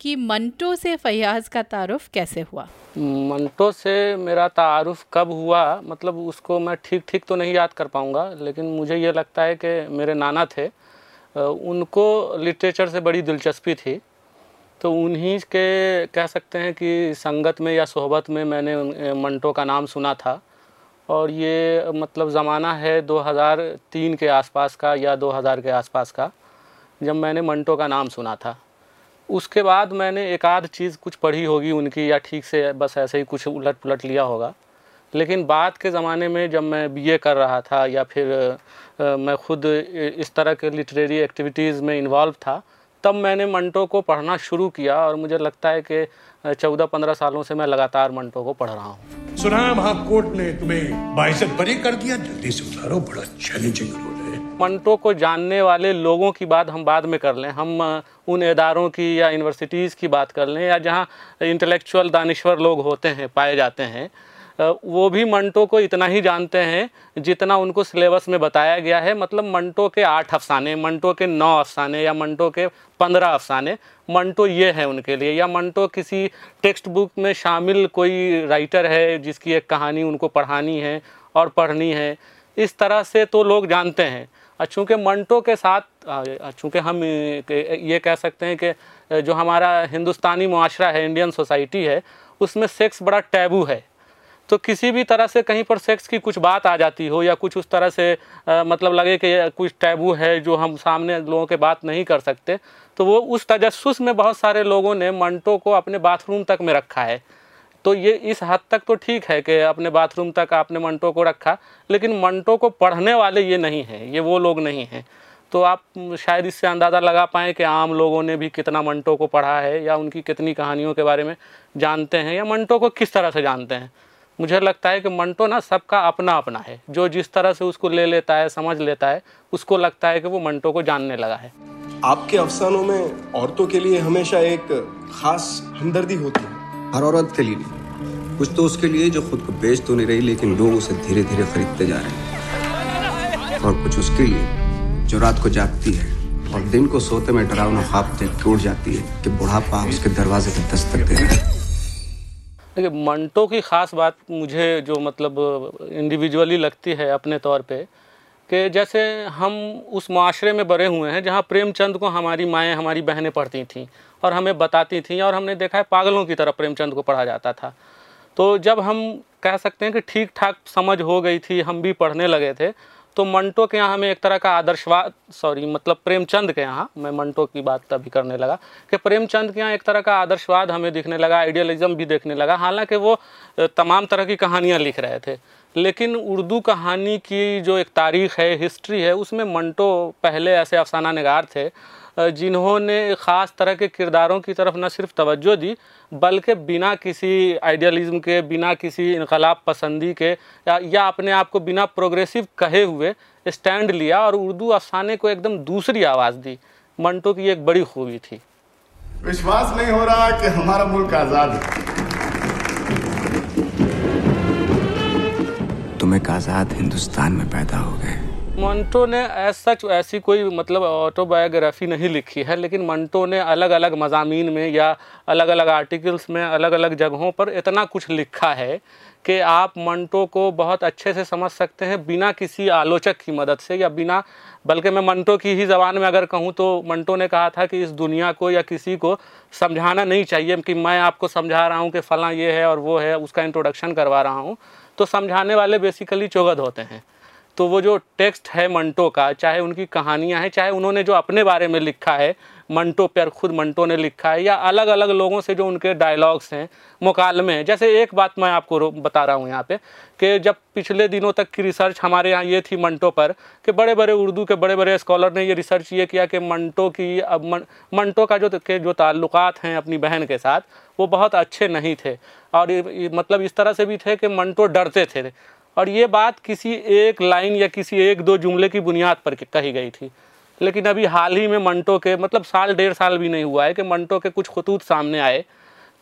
कि मंटो से फयाज का तारुफ कैसे हुआ? मंटो से मेरा तारुफ कब हुआ? मतलब उसको मैं ठीक ठीक तो नहीं याद कर पाऊँगा, लेकिन मुझे ये लगता है कि मेरे नाना थे उनको लिटरेचर से बड़ी दिलचस्पी थी तो उन्हीं के कह सकते हैं कि संगत में या सोहबत में मैंने मंटो का नाम सुना था। और ये मतलब ज़माना है 2003 के आसपास का या 2000 के आसपास का, जब मैंने मंटो का नाम सुना था। उसके बाद मैंने एक आध चीज़ कुछ पढ़ी होगी उनकी या ठीक से बस ऐसे ही कुछ उलट पुलट लिया होगा। लेकिन बाद के ज़माने में जब मैं बीए कर रहा था या फिर अ, मैं खुद इस तरह के लिटरेरी एक्टिविटीज़ में इन्वॉल्व था तब मैंने मंटो को पढ़ना शुरू किया और मुझे लगता है कि चौदह पंद्रह सालों से मैं लगातार मंटो को पढ़ रहा हूँ। सुना है वहाँ कोर्ट ने तुम्हें बाइज्जत बरी कर दिया? जल्दी से उतारो बड़ा चैलेंजिंग रोल मंटो को जानने वाले लोगों की बात हम बाद में कर लें। हम उन इदारों की या यूनिवर्सिटीज़ की बात कर लें या जहाँ इंटेलेक्चुअल दानश्वर लोग होते हैं, पाए जाते हैं वो भी मंटो को इतना ही जानते हैं जितना उनको सिलेबस में बताया गया है। मतलब मंटो के आठ अफसाने, मंटो के नौ अफसाने या मंटो के पंद्रह अफसाने, मंटो ये है उनके लिए। या मंटो किसी टेक्स्ट बुक में शामिल कोई राइटर है जिसकी एक कहानी उनको पढ़ानी है और पढ़नी है। इस तरह से तो लोग जानते हैं। चूँकि मंटो के साथ चूँकि हम ये कह सकते हैं कि जो हमारा हिंदुस्तानी माशरा है इंडियन सोसाइटी है उसमें सेक्स बड़ा टैबू है। तो किसी भी तरह से कहीं पर सेक्स की कुछ बात आ जाती हो या कुछ उस तरह से आ, मतलब लगे कि कुछ टैबू है जो हम सामने लोगों के बात नहीं कर सकते तो वो उस तजस्स में बहुत सारे लोगों ने मंटो को अपने बाथरूम तक में रखा है। तो ये इस हद तक तो ठीक है कि अपने बाथरूम तक आपने मंटो को रखा, लेकिन मंटो को पढ़ने वाले ये नहीं हैं, ये वो लोग नहीं हैं। तो आप शायद इससे अंदाज़ा लगा पाएँ कि आम लोगों ने भी कितना मंटो को पढ़ा है या उनकी कितनी कहानियों के बारे में जानते हैं या मंटो को किस तरह से जानते हैं। मुझे लगता है कि मंटो ना सबका अपना अपना है। जो जिस तरह से उसको ले लेता है, समझ लेता है, उसको लगता है कि वो मंटो को जानने लगा है। आपके अफसानों में औरतों के लिए हमेशा एक खास हमदर्दी होती है। हर औरत के लिए नहीं कुछ तो उसके लिए जो खुद को बेच तो नहीं रही, लेकिन लोग उसे धीरे धीरे खरीदते जा रहे हैं। और कुछ उसके लिए जो रात को जागती है और दिन को सोते में डरावना ख्वाब देख उड़ जाती है कि बुढ़ापा उसके दरवाजे पे दस्तक दे रहा है। देखिए, मंटो की ख़ास बात मुझे जो मतलब इंडिविजुअली लगती है अपने तौर पे कि जैसे हम उस माशरे में बड़े हुए हैं जहाँ प्रेमचंद को हमारी माएँ, हमारी बहनें पढ़ती थीं और हमें बताती थीं और हमने देखा है पागलों की तरह प्रेमचंद को पढ़ा जाता था। तो जब हम कह सकते हैं कि ठीक ठाक समझ हो गई थी, हम भी पढ़ने लगे थे तो मंटो के यहाँ हमें एक तरह का आदर्शवाद, सॉरी मतलब प्रेमचंद के यहाँ, मैं मंटो की बात तभी करने लगा, कि प्रेमचंद के यहाँ एक तरह का आदर्शवाद हमें दिखने लगा, आइडियलिज्म भी देखने लगा, हालाँकि वो तमाम तरह की कहानियाँ लिख रहे थे। लेकिन उर्दू कहानी की जो एक तारीख़ है हिस्ट्री है उसमें मंटो पहले ऐसे अफसाना नगार थे जिन्होंने ख़ास तरह के किरदारों की तरफ़ न सिर्फ़ तवज्जो दी बल्कि बिना किसी आइडियलिज्म के बिना किसी इनकलाब पसंदी के या, या अपने आप को बिना प्रोग्रेसिव कहे हुए स्टैंड लिया और उर्दू अफसाने को एकदम दूसरी आवाज़ दी। मंटो की एक बड़ी खूबी थी। विश्वास नहीं हो रहा कि हमारा मुल्क आज़ाद है। तुम एक आज़ाद हिंदुस्तान में पैदा हो गए। मंटो ने एज सच ऐसी कोई मतलब ऑटोबायोग्राफी नहीं लिखी है, लेकिन मंटो ने अलग अलग मजामी में या अलग अलग आर्टिकल्स में अलग अलग जगहों पर इतना कुछ लिखा है कि आप मंटो को बहुत अच्छे से समझ सकते हैं बिना किसी आलोचक की मदद से या बिना, बल्कि मैं मंटो की ही ज़बान में अगर कहूँ तो मंटो ने कहा था कि इस दुनिया को या किसी को समझाना नहीं चाहिए कि मैं आपको समझा रहा हूँ कि फ़लाँ ये है और वो है, उसका इंट्रोडक्शन करवा रहा हूँ। तो समझाने वाले बेसिकली चौगद होते हैं। तो वो जो टेक्स्ट है मंटो का, चाहे उनकी कहानियाँ हैं, चाहे उन्होंने जो अपने बारे में लिखा है मंटो पर खुद मंटो ने लिखा है या अलग अलग लोगों से जो उनके डायलॉग्स हैं मुकालमे हैं। जैसे एक बात मैं आपको बता रहा हूँ यहाँ पे कि जब पिछले दिनों तक की रिसर्च हमारे यहाँ ये थी मंटो पर कि बड़े बड़े उर्दू के बड़े बड़े स्कॉलर ने ये रिसर्च ये किया कि मंटो की अब मन, मंटो का जो के जो ताल्लुकात हैं अपनी बहन के साथ वो बहुत अच्छे नहीं थे। और मतलब इस तरह से भी थे कि मंटो डरते थे। और ये बात किसी एक लाइन या किसी एक दो जुमले की बुनियाद पर कही गई थी। लेकिन अभी हाल ही में मंटो के मतलब साल, डेढ़ साल भी नहीं हुआ है कि मंटो के कुछ खतूत सामने आए।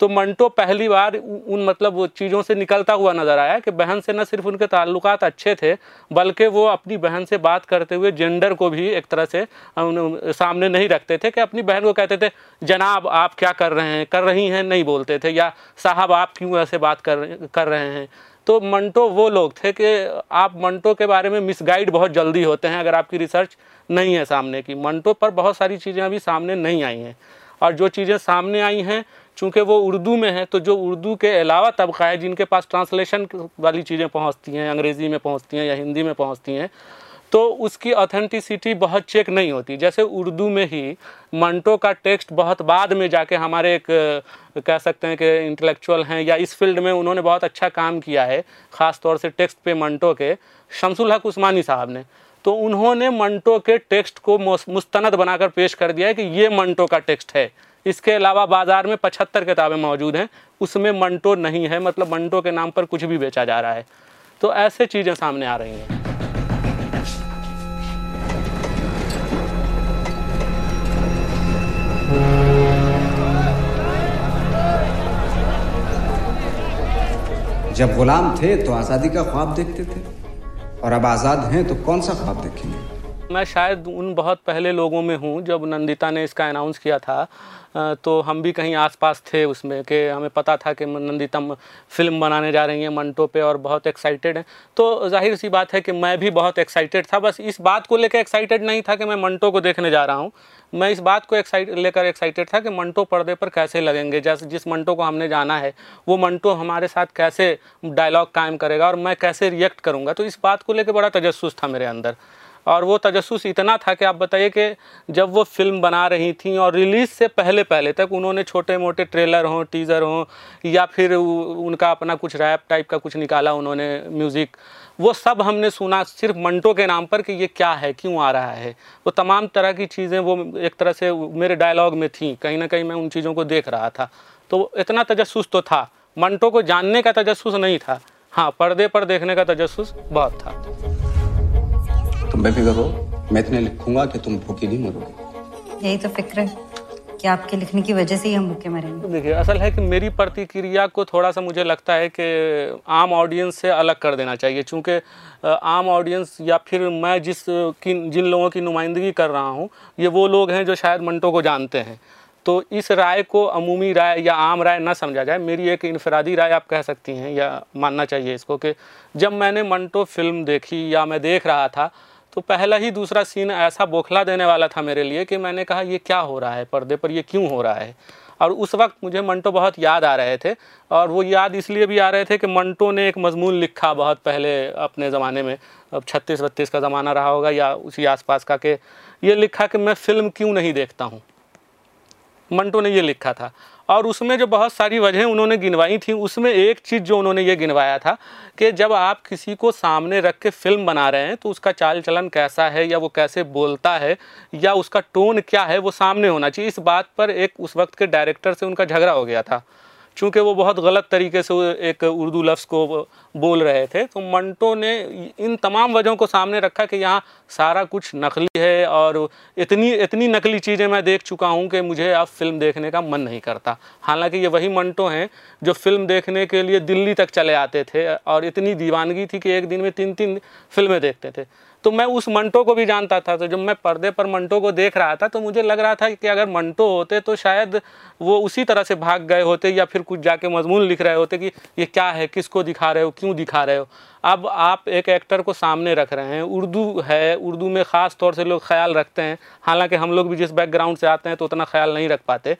तो मंटो पहली बार उन मतलब वो चीज़ों से निकलता हुआ नज़र आया कि बहन से न सिर्फ़ उनके ताल्लुक अच्छे थे, बल्कि वो अपनी बहन से बात करते हुए जेंडर को भी एक तरह से सामने नहीं रखते थे कि अपनी बहन को कहते थे, जनाब, आप क्या कर रहे हैं? कर रही हैं? नहीं बोलते थे। या, साहब, आप क्यों ऐसे बात कर कर रहे हैं? तो मंटो वो लोग थे कि आप मंटो के बारे में मिसगाइड बहुत जल्दी होते हैं अगर आपकी रिसर्च नहीं है सामने की। मंटो पर बहुत सारी चीज़ें अभी सामने नहीं आई हैं। और जो चीज़ें सामने आई हैं, चूँकि वो उर्दू में है तो जो उर्दू के अलावा तबका है जिनके पास ट्रांसलेशन वाली चीज़ें पहुँचती हैं, अंग्रेज़ी में पहुँचती हैं या हिंदी में पहुँचती हैं तो उसकी ऑथेंटिसिटी बहुत चेक नहीं होती। जैसे उर्दू में ही मंटो का टेक्स्ट बहुत बाद में जाके हमारे एक कह सकते हैं कि इंटेलेक्चुअल हैं या इस फ़ील्ड में उन्होंने बहुत अच्छा काम किया है ख़ास तौर से टेक्स्ट पे मंटो के, शमसुल हक उस्मानी साहब ने। तो उन्होंने मंटो के टेक्स्ट को मुस्तनद बनाकर पेश कर दिया है कि ये मंटो का टेक्स्ट है। इसके अलावा बाज़ार में पचहत्तर किताबें मौजूद हैं, उसमें मंटो नहीं है मतलब मंटो के नाम पर कुछ भी बेचा जा रहा है। तो ऐसे चीज़ें सामने आ रही हैं। जब गुलाम थे तो आज़ादी का ख्वाब देखते थे। और अब आज़ाद हैं तो कौन सा ख्वाब देखेंगे? मैं शायद उन बहुत पहले लोगों में हूँ जब नंदिता ने इसका अनाउंस किया था। तो हम भी कहीं आसपास थे उसमें कि हमें पता था कि नंदिता फ़िल्म बनाने जा रही हैं मंटो पे और बहुत एक्साइटेड हैं। तो ज़ाहिर सी बात है कि मैं भी बहुत एक्साइटेड था। बस इस बात को लेकर एक्साइटेड नहीं था कि मैं मंटो को देखने जा रहा हूँ। मैं इस बात को एक्साइट लेकर एक्साइटेड था कि मंटो पर्दे पर कैसे लगेंगे। जैसे, जिस मंटो को हमने जाना है, वो मंटो हमारे साथ कैसे डायलॉग कायम करेगा और मैं कैसे रिएक्ट करूँगा। तो इस बात को लेकर बड़ा तजस्स था मेरे अंदर। और वो तजस्स इतना था कि आप बताइए कि जब वो फ़िल्म बना रही थी और रिलीज़ से पहले पहले तक उन्होंने छोटे मोटे ट्रेलर हों, टीज़र हों, या फिर उनका अपना कुछ रैप टाइप का कुछ निकाला उन्होंने म्यूज़िक, वो सब हमने सुना सिर्फ़ मंटो के नाम पर कि ये क्या है, क्यों आ रहा है। वो तमाम तरह की चीज़ें वो एक तरह से मेरे डायलॉग में थी, कहीं ना कहीं मैं उन चीज़ों को देख रहा था। तो इतना तजस्स तो था, मंटो को जानने का तजस्स नहीं था। हाँ पर्दे पर देखने का तजस्स बहुत था। तुम बेफिक्र हो। मैं इतने लिखूँगा कि तुम भूखी नहीं मरोगे। यही तो फ़िक्र है कि आपके लिखने की वजह से ही हम भूखे मरेंगे देखिए असल है कि मेरी प्रतिक्रिया को थोड़ा सा मुझे लगता है कि आम ऑडियंस से अलग कर देना चाहिए। क्योंकि आम ऑडियंस या फिर मैं जिस की जिन लोगों की नुमाइंदगी कर रहा हूँ ये वो लोग हैं जो शायद मंटो को जानते हैं। तो इस राय को अमूमी राय या आम राय ना समझा जाए। मेरी एक इनफरादी राय आप कह सकती हैं या मानना चाहिए इसको कि जब मैंने मंटो फ़िल्म देखी या मैं देख रहा था तो पहला ही दूसरा सीन ऐसा बौखला देने वाला था मेरे लिए कि मैंने कहा, ये क्या हो रहा है पर्दे पर? ये क्यों हो रहा है? और उस वक्त मुझे मंटो बहुत याद आ रहे थे और वो याद इसलिए भी आ रहे थे कि मंटो ने एक मजमून लिखा बहुत पहले अपने ज़माने में, अब छत्तीस बत्तीस का ज़माना रहा होगा या उसी आसपास का कि ये लिखा कि मैं फ़िल्म क्यों नहीं देखता हूँ? मंटो ने ये लिखा था। और उसमें जो बहुत सारी वजहें उन्होंने गिनवाई थी, उसमें एक चीज़ जो उन्होंने ये गिनवाया था कि जब आप किसी को सामने रख के फ़िल्म बना रहे हैं तो उसका चाल चलन कैसा है, या वो कैसे बोलता है, या उसका टोन क्या है, वो सामने होना चाहिए। इस बात पर एक उस वक्त के डायरेक्टर से उनका झगड़ा हो गया था। चूँकि वो बहुत गलत तरीके से एक उर्दू लफ्ज़ को बोल रहे थे तो मंटो ने इन तमाम वजहों को सामने रखा कि यहाँ सारा कुछ नकली है और इतनी इतनी नकली चीज़ें मैं देख चुका हूँ कि मुझे अब फ़िल्म देखने का मन नहीं करता। हालाँकि ये वही मंटो हैं जो फ़िल्म देखने के लिए दिल्ली तक चले आते थे और इतनी दीवानगी थी कि एक दिन में तीन तीन फ़िल्में देखते थे। तो मैं उस मंटो को भी जानता था तो जब मैं पर्दे पर मंटो को देख रहा था तो मुझे लग रहा था कि अगर मंटो होते तो शायद वो उसी तरह से भाग गए होते या फिर कुछ जाके मजमून लिख रहे होते कि ये क्या है, किसको दिखा रहे हो, क्यों दिखा रहे हो। अब आप एक एक्टर को सामने रख रहे हैं, उर्दू है, उर्दू में ख़ास तौर से लोग ख्याल रखते हैं, हालाँकि हम लोग भी जिस बैकग्राउंड से आते हैं तो उतना ख्याल नहीं रख पाते।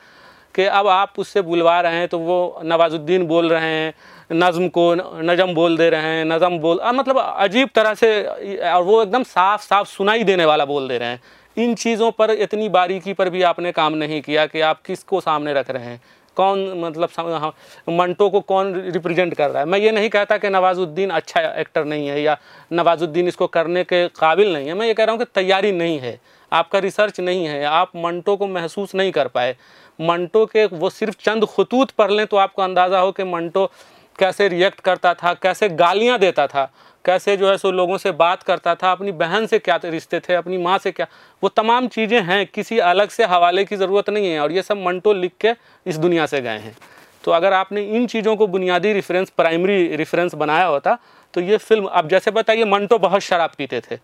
कि अब आप उससे बुलवा रहे हैं तो वो नवाजुद्दीन बोल रहे हैं नज़म को नज़म बोल दे रहे हैं नज़म बोल आ, मतलब अजीब तरह से और वो एकदम साफ़ साफ़ सुनाई देने वाला बोल दे रहे हैं। इन चीज़ों पर इतनी बारीकी पर भी आपने काम नहीं किया कि आप किसको सामने रख रहे हैं? कौन मतलब हाँ, मंटो को कौन रिप्रेजेंट कर रहा है? मैं ये नहीं कहता कि नवाजुद्दीन अच्छा एक्टर नहीं है या नवाजुद्दीन इसको करने के काबिल नहीं है। मैं ये कह रहा हूँ कि तैयारी नहीं है आपका रिसर्च नहीं है आप मंटो को महसूस नहीं कर पाए। मंटो के वो सिर्फ़ चंद खतूत पढ़ लें तो आपको अंदाज़ा हो कि मंटो कैसे रिएक्ट करता था, कैसे गालियाँ देता था, कैसे जो है सो लोगों से बात करता था, अपनी बहन से क्या रिश्ते थे, अपनी माँ से क्या। वो तमाम चीज़ें हैं, किसी अलग से हवाले की ज़रूरत नहीं है और ये सब मंटो लिख के इस दुनिया से गए हैं। तो अगर आपने इन चीज़ों को बुनियादी रेफरेंस प्राइमरी रेफरेंस बनाया होता तो ये फ़िल्म अब जैसे बताइए, मंटो बहुत शराब पीते थे।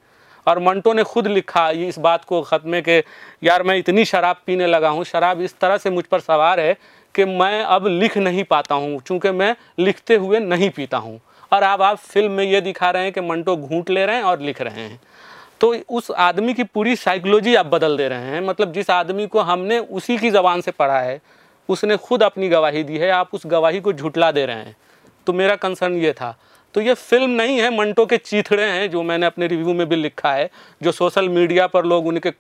और मंटो ने खुद लिखा ये इस बात को ख़त्म कि, यार, मैं इतनी शराब पीने लगा हूँ, शराब इस तरह से मुझ पर सवार है कि मैं अब लिख नहीं पाता हूँ, चूँकि मैं लिखते हुए नहीं पीता हूँ। और अब आप फ़िल्म में ये दिखा रहे हैं कि मंटो घूट ले रहे हैं और लिख रहे हैं। तो उस आदमी की पूरी साइकोलॉजी आप बदल दे रहे हैं मतलब जिस आदमी को हमने उसी की ज़बान से पढ़ा है, उसने खुद अपनी गवाही दी है, आप उस गवाही को झुटला दे रहे हैं। तो मेरा कंसर्न ये था। तो ये फ़िल्म नहीं है, मंटो के चीथड़े हैं, जो मैंने अपने रिव्यू में भी लिखा है, जो सोशल मीडिया पर लोग उनके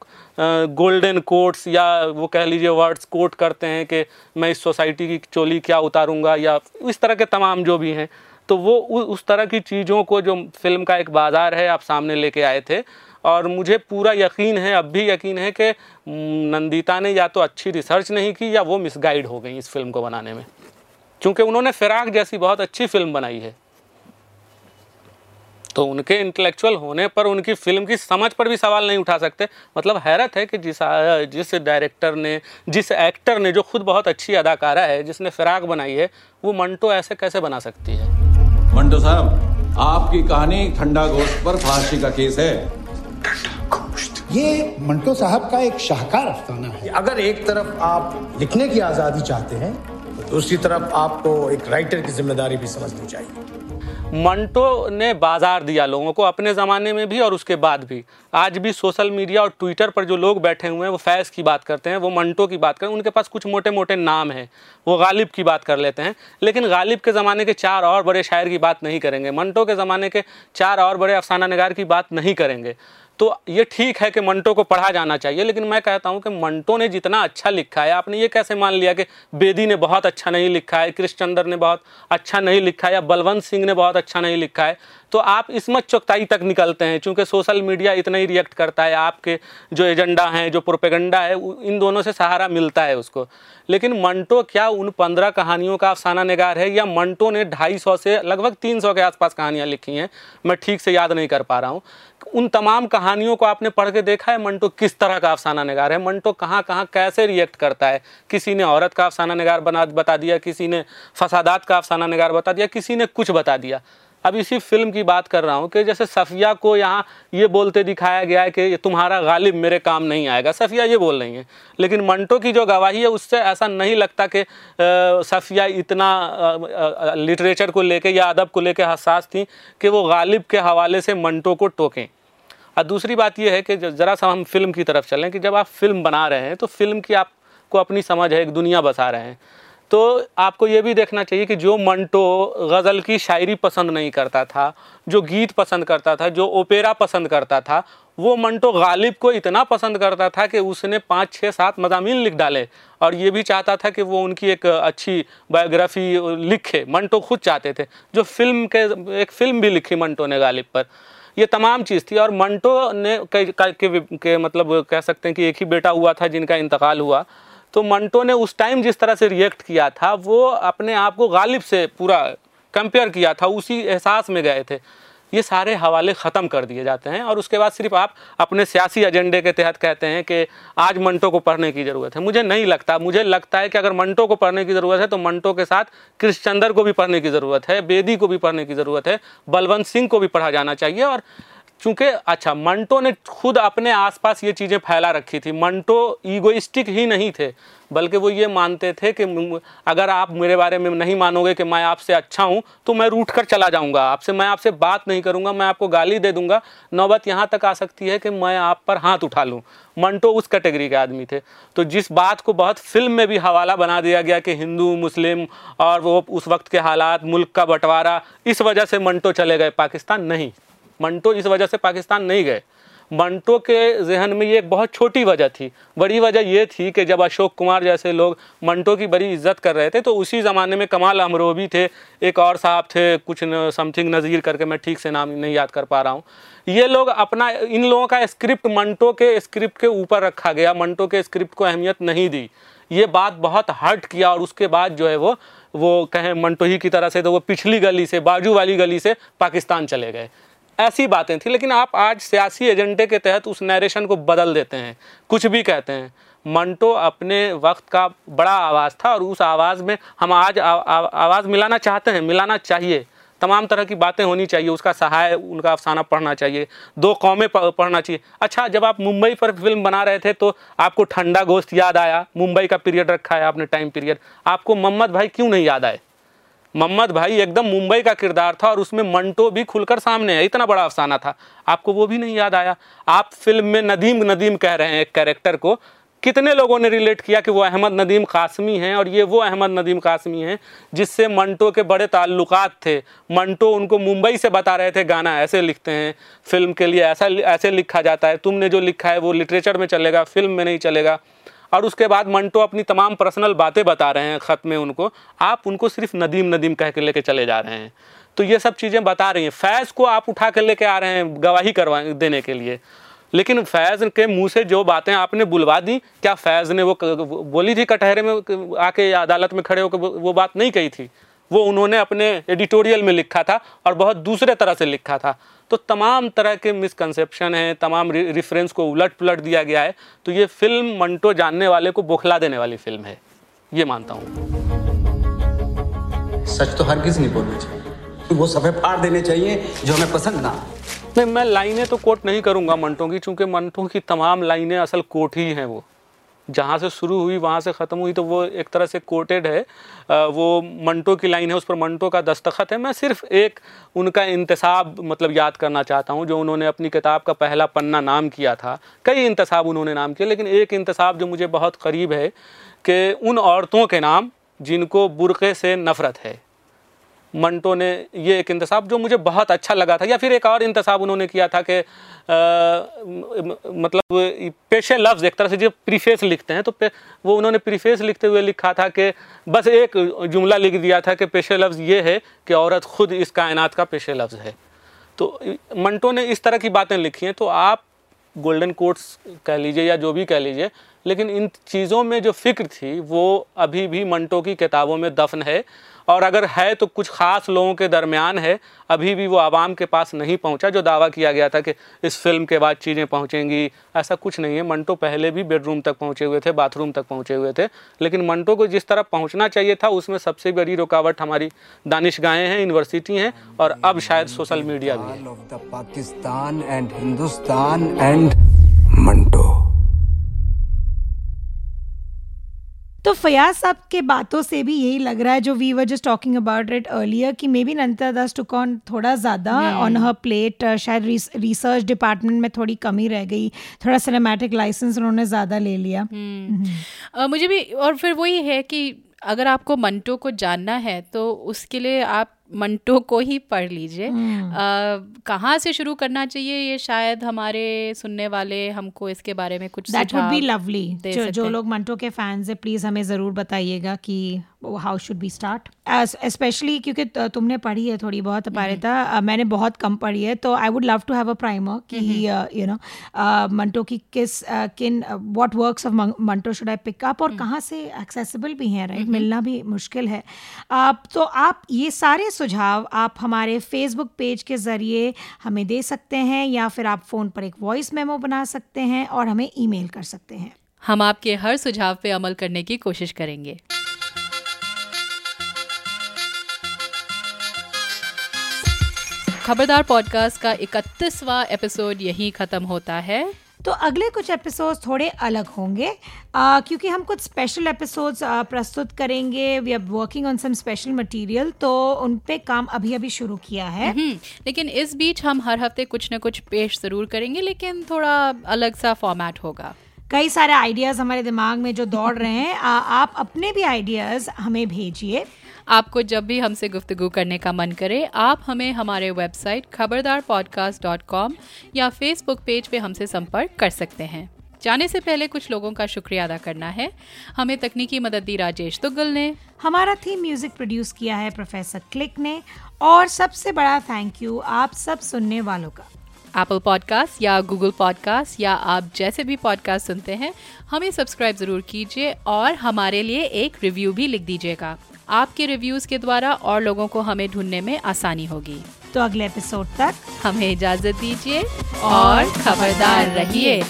गोल्डन कोट्स या वो कह लीजिए वर्ड्स कोट करते हैं कि मैं इस सोसाइटी की चोली क्या उतारूँगा या इस तरह के तमाम जो भी हैं। तो वो उस तरह की चीज़ों को जो फ़िल्म का एक बाज़ार है, आप सामने लेके आए थे, और मुझे पूरा यकीन है, अब भी यकीन है कि नंदिता ने या तो अच्छी रिसर्च नहीं की या वो मिसगाइड हो गई इस फ़िल्म को बनाने में। क्योंकि उन्होंने फ़िराक जैसी बहुत अच्छी फ़िल्म बनाई है। तो उनके इंटेलेक्चुअल होने पर उनकी फ़िल्म की समझ पर भी सवाल नहीं उठा सकते। मतलब हैरत है कि जिस जिस डायरेक्टर ने जिस एक्टर ने जो खुद बहुत अच्छी अदाकारा है जिसने फिराक बनाई है वो मंटो ऐसे कैसे बना सकती है? मंटो साहब आपकी कहानी ठंडा गोश्त पर फांसी का केस है। ये मंटो साहब का एक शाहकार अफसाना है। अगर एक तरफ़ आप लिखने की आज़ादी चाहते हैं तो दूसरी तरफ़ आपको एक राइटर की ज़िम्मेदारी भी समझनी चाहिए। मंटो ने बाज़ार दिया लोगों को अपने ज़माने में भी और उसके बाद भी। आज भी सोशल मीडिया और ट्विटर पर जो लोग बैठे हुए हैं, वो फैज़ की बात करते हैं, वो मंटो की बात करें उनके पास कुछ मोटे मोटे नाम हैं। वो गालिब की बात कर लेते हैं। लेकिन गालिब के ज़माने के चार और बड़े शायर की बात नहीं करेंगे। मंटो के ज़माने के चार और बड़े अफसाना नगार की बात नहीं करेंगे। तो ये ठीक है कि मंटो को पढ़ा जाना चाहिए, लेकिन मैं कहता हूँ कि मंटो ने जितना अच्छा लिखा है, आपने ये कैसे मान लिया कि बेदी ने बहुत अच्छा नहीं लिखा है, कृष्णचंद्र ने बहुत अच्छा नहीं लिखा है, या बलवंत सिंह ने बहुत अच्छा नहीं लिखा है तो आप इसमत चौकताई तक निकलते हैं क्योंकि सोशल मीडिया इतना ही रिएक्ट करता है, आपके जो एजेंडा हैं, जो प्रोपेगंडा है इन दोनों से सहारा मिलता है उसको। लेकिन मंटो क्या उन पंद्रह कहानियों का अफसाना निगार है, या मंटो ने ढाई सौ से लगभग तीन सौ के आसपास कहानियाँ लिखी हैं, मैं ठीक से याद नहीं कर पा रहा हूँ। उन तमाम कहानियों को आपने पढ़ के देखा है, मंटो किस तरह का अफसाना निगार है? मंटो कहाँ कहाँ, कैसे रिएक्ट करता है? किसी ने औरत का अफसाना निगार बना, बता दिया, किसी ने फसादात का अफसाना निगार बता दिया, किसी ने कुछ बता दिया। अब इसी फ़िल्म की बात कर रहा हूँ कि जैसे सफ़िया को यहाँ ये बोलते दिखाया गया है कि तुम्हारा गालिब मेरे काम नहीं आएगा। सफ़िया ये बोल रही हैं। लेकिन मंटो की जो गवाही है, उससे ऐसा नहीं लगता कि सफ़िया इतना लिटरेचर को लेके या अदब को लेके हसास थी कि वो गालिब के हवाले से मंटो को टोकें। और दूसरी बात यह है कि ज़रा सा हम फ़िल्म की तरफ़ चलें कि जब आप फ़िल्म बना रहे हैं तो फ़िल्म की आपको अपनी समझ है, एक दुनिया बसा रहे हैं। तो आपको ये भी देखना चाहिए कि जो मंटो गज़ल की शायरी पसंद नहीं करता था जो गीत पसंद करता था जो ओपेरा पसंद करता था वो मंटो गालिब को इतना पसंद करता था कि उसने पाँच छः सात मजामी लिख डाले और ये भी चाहता था कि वो उनकी एक अच्छी बायोग्राफी लिखे। मंटो खुद चाहते थे। जो फ़िल्म के एक फ़िल्म भी लिखी मंटो ने गालिब पर। ये तमाम चीज़ थी और मंटो ने के, के, के मतलब कह सकते हैं कि एक ही बेटा हुआ था जिनका इंतकाल हुआ। तो मंटो ने उस टाइम जिस तरह से रिएक्ट किया था, वो अपने आप को गालिब से पूरा कंपेयर किया था, उसी एहसास में गए थे। ये सारे हवाले ख़त्म कर दिए जाते हैं और उसके बाद सिर्फ़ आप अपने सियासी एजेंडे के तहत कहते हैं कि आज मंटो को पढ़ने की ज़रूरत है। मुझे नहीं लगता, मुझे लगता है कि अगर मंटो को पढ़ने की ज़रूरत है तो मंटो के साथ कृष्णचंद्र को भी पढ़ने की ज़रूरत है, बेदी को भी पढ़ने की ज़रूरत है, बलवंत सिंह को भी पढ़ा जाना चाहिए और चूँकि अच्छा मंटो ने खुद अपने आसपास ये चीज़ें फैला रखी थी। मंटो ईगोइस्टिक ही नहीं थे, बल्कि वो ये मानते थे कि अगर आप मेरे बारे में नहीं मानोगे कि मैं आपसे अच्छा हूँ तो मैं रूठ कर चला जाऊँगा आपसे, मैं आपसे बात नहीं करूँगा, मैं आपको गाली दे दूँगा। नौबत यहाँ तक आ सकती है कि मैं आप पर हाथ उठा लूँ। मंटो उस कैटेगरी के आदमी थे। तो जिस बात को बहुत फ़िल्म में भी हवाला बना दिया गया कि हिंदू, मुस्लिम और वो उस वक्त के हालात, मुल्क का बंटवारा, इस वजह से मंटो चले गए, पाकिस्तान नहीं। मंटो इस वजह से पाकिस्तान नहीं गए। मंटो के जहन में ये एक बहुत छोटी वजह थी। बड़ी वजह ये थी कि जब अशोक कुमार जैसे लोग मंटो की बड़ी इज़्ज़त कर रहे थे तो उसी ज़माने में कमाल अमरोबी थे, एक और साहब थे, कुछ समथिंग नज़ीर करके मैं ठीक से नाम नहीं याद कर पा रहा हूँ। ये लोग अपना, इन लोगों का स्क्रिप्ट मंटो के स्क्रिप्ट के ऊपर रखा गया, मंटो के स्क्रिप्ट को अहमियत नहीं दी। ये बात बहुत हर्ट किया और उसके बाद जो है वो वो कहें मंटो ही की तरह से तो वो पिछली गली से, बाजू वाली गली से पाकिस्तान चले गए। ऐसी बातें थी, लेकिन आप आज सियासी एजेंडे के तहत उस नरेशन को बदल देते हैं। कुछ भी कहते हैं। मंटो अपने वक्त का बड़ा आवाज़ था और उस आवाज़ में हम आज आवाज़ मिलाना चाहते हैं, मिलाना चाहिए। तमाम तरह की बातें होनी चाहिए, उसका सहाय, उनका अफसाना पढ़ना चाहिए, दो कौमें पढ़ना चाहिए। अच्छा जब आप मुंबई पर फ़िल्म बना रहे थे तो आपको ठंडा गोश्त याद आया, मुंबई का पीरियड रखा है आपने, टाइम पीरियड। आपको मोहम्मद भाई क्यों नहीं याद आए? मोहम्मद भाई एकदम मुंबई का किरदार था और उसमें मंटो भी खुलकर सामने है इतना बड़ा अफसाना था। आपको वो भी नहीं याद आया? आप फ़िल्म में नदीम नदीम कह रहे हैं एक कैरेक्टर को। कितने लोगों ने रिलेट किया कि वो अहमद नदीम कासमी हैं और ये वो अहमद नदीम कासमी हैं, जिससे मंटो के बड़े ताल्लुकात थे। मंटो उनको मुंबई से बता रहे थे, गाना ऐसे लिखते हैं, फ़िल्म के लिए ऐसा ऐसे लिखा जाता है, तुमने जो लिखा है वो लिटरेचर में चलेगा फ़िल्म में नहीं चलेगा। और उसके बाद मंटो अपनी तमाम पर्सनल बातें बता रहे हैं ख़त में उनको। आप उनको सिर्फ़ नदीम नदीम कह के लेके चले जा रहे हैं। तो ये सब चीज़ें बता रही हैं। फैज़ को आप उठा कर लेके आ रहे हैं गवाही करवा देने के लिए। लेकिन फैज़ के मुँह से जो बातें आपने बुलवा दी, क्या फैज़ ने वो बोली थी कटहरे में आके अदालत में खड़े होकर वो बात नहीं कही थी? वो उन्होंने अपने एडिटोरियल में लिखा था और बहुत दूसरे तरह से लिखा था। तो तमाम तरह के मिसकंसेप्शन हैं तमाम रिफरेंस को उलट पुलट दिया गया है। तो ये फ़िल्म मंटो जानने वाले को बौखला देने वाली फ़िल्म है। ये मानता हूँ। सच तो हर किसी नहीं बोलना चाहिए। वो सफ़े फाड़ देने चाहिए जो हमें पसंद ना नहीं मैं लाइनें तो कोट नहीं करूँगा मंटो की चूँकि मंटो की तमाम लाइनें असल कोट ही हैं वो। जहाँ से शुरू हुई, वहाँ से ख़त्म हुई तो वो एक तरह से कोटेड है। वो मंटो की लाइन है, उस पर मंटो का दस्तखत है। मैं सिर्फ़ एक उनका इंतसाब मतलब याद करना चाहता हूँ, जो उन्होंने अपनी किताब का पहला पन्ना नाम किया था। कई इंतसाब उन्होंने नाम किया लेकिन एक इंतसाब जो मुझे बहुत करीब है कि उन औरतों के नाम जिनको बुरक़े से नफ़रत है। मंटो ने ये एक इंतसाब जो मुझे बहुत अच्छा लगा था, या फिर एक और इंतसाब उन्होंने किया था कि मतलब पेशे लफ्ज़ एक तरह से जो प्रीफेस लिखते हैं तो वो उन्होंने प्रीफेस लिखते हुए लिखा था कि बस एक जुमला लिख दिया था कि पेशे लफ्ज़ ये है कि औरत खुद इस कायनात का पेशे लफ्ज़ है। तो मंटो ने इस तरह की बातें लिखी हैं तो आप गोल्डन कोट्स कह लीजिए या जो भी कह लीजिए, लेकिन इन चीज़ों में जो फ़िक्र थी, वो अभी भी मंटो की किताबों में दफन है। और अगर है तो कुछ ख़ास लोगों के दरमियान है, अभी भी वो आवाम के पास नहीं पहुँचा, जो दावा किया गया था कि इस फ़िल्म के बाद चीज़ें पहुंचेंगी। ऐसा कुछ नहीं है। मंटो पहले भी बेडरूम तक पहुँचे हुए थे, बाथरूम तक पहुँचे हुए थे, लेकिन मंटो को जिस तरह पहुँचना चाहिए था, उसमें सबसे बड़ी रुकावट हमारी दानिश गाहें हैं, यूनिवर्सिटी हैं, और अब शायद सोशल मीडिया भी है। पाकिस्तान एंड हिंदुस्तान एंड मंटो तो फयाज साहब के बातों से भी यही लग रहा है जो we were just talking about it earlier कि maybe Nandita Das took on थोड़ा ज़्यादा ऑन हर प्लेट शायद रिसर्च डिपार्टमेंट में थोड़ी कमी रह गई थोड़ा सिनेमैटिक लाइसेंस उन्होंने ज़्यादा ले लिया। Hmm. uh, मुझे भी और फिर वही है कि अगर आपको मंटो को जानना है तो उसके लिए आप मंटो को ही पढ़ लीजिए। हम्म। कहाँ से शुरू करना चाहिए ये शायद हमारे सुनने वाले हमको इसके बारे में कुछ दैट वुड बी लवली जो, जो लोग मंटो के फैंस है प्लीज़ हमें ज़रूर बताइएगा कि how should be start specially क्योंकि तुमने पढ़ी है थोड़ी बहुत अपारिता। uh, मैंने बहुत कम पढ़ी है तो I would love to have a primer कि यू नो मंटो की किस किन what works of Manto should I pick up और कहाँ से एक्सेसिबल भी हैं राइट मिलना भी मुश्किल है। uh, तो आप ये सारे सुझाव आप हमारे फेसबुक पेज के ज़रिए हमें दे सकते हैं या फिर आप फ़ोन पर एक वॉइस मेमो बना सकते हैं और हमें ईमेल कर सकते हैं। हम आपके हर सुझाव पे अमल करने की कोशिश करेंगे। खबरदार पॉडकास्ट का इकतीसवा एपिसोड यहीं ख़त्म होता है। तो अगले कुछ एपिसोड्स थोड़े अलग होंगे। आ, क्योंकि हम कुछ स्पेशल एपिसोड्स प्रस्तुत करेंगे। We are working on some special material तो उन पे काम अभी अभी शुरू किया है। हम्म, लेकिन इस बीच हम हर हफ़्ते कुछ ना कुछ पेश ज़रूर करेंगे लेकिन थोड़ा अलग सा फॉर्मेट होगा। कई सारे आइडियाज़ हमारे दिमाग में जो दौड़ रहे हैं आ, आप अपने भी आइडियाज़ हमें भेजिए। आपको जब भी हमसे गुफ्तगु करने का मन करे आप हमें हमारे website Khabardar podcast dot com या फेसबुक पेज पे हमसे संपर्क कर सकते हैं। जाने से पहले कुछ लोगों का शुक्रिया अदा करना है। हमें तकनीकी मदद दी राजेश तुगल ने। हमारा थीम म्यूज़िक प्रोड्यूस किया है प्रोफेसर क्लिक ने। और सबसे बड़ा थैंक यू आप सब सुनने वालों का। एप्पल पॉडकास्ट या गूगल पॉडकास्ट या आप जैसे भी पॉडकास्ट सुनते हैं हमें सब्सक्राइब ज़रूर कीजिए और हमारे लिए एक रिव्यू भी लिख दीजिएगा। आपके रिव्यूज़ के द्वारा और लोगों को हमें ढूँढने में आसानी होगी। तो अगले एपिसोड तक हमें इजाज़त दीजिए और खबरदार रहिए।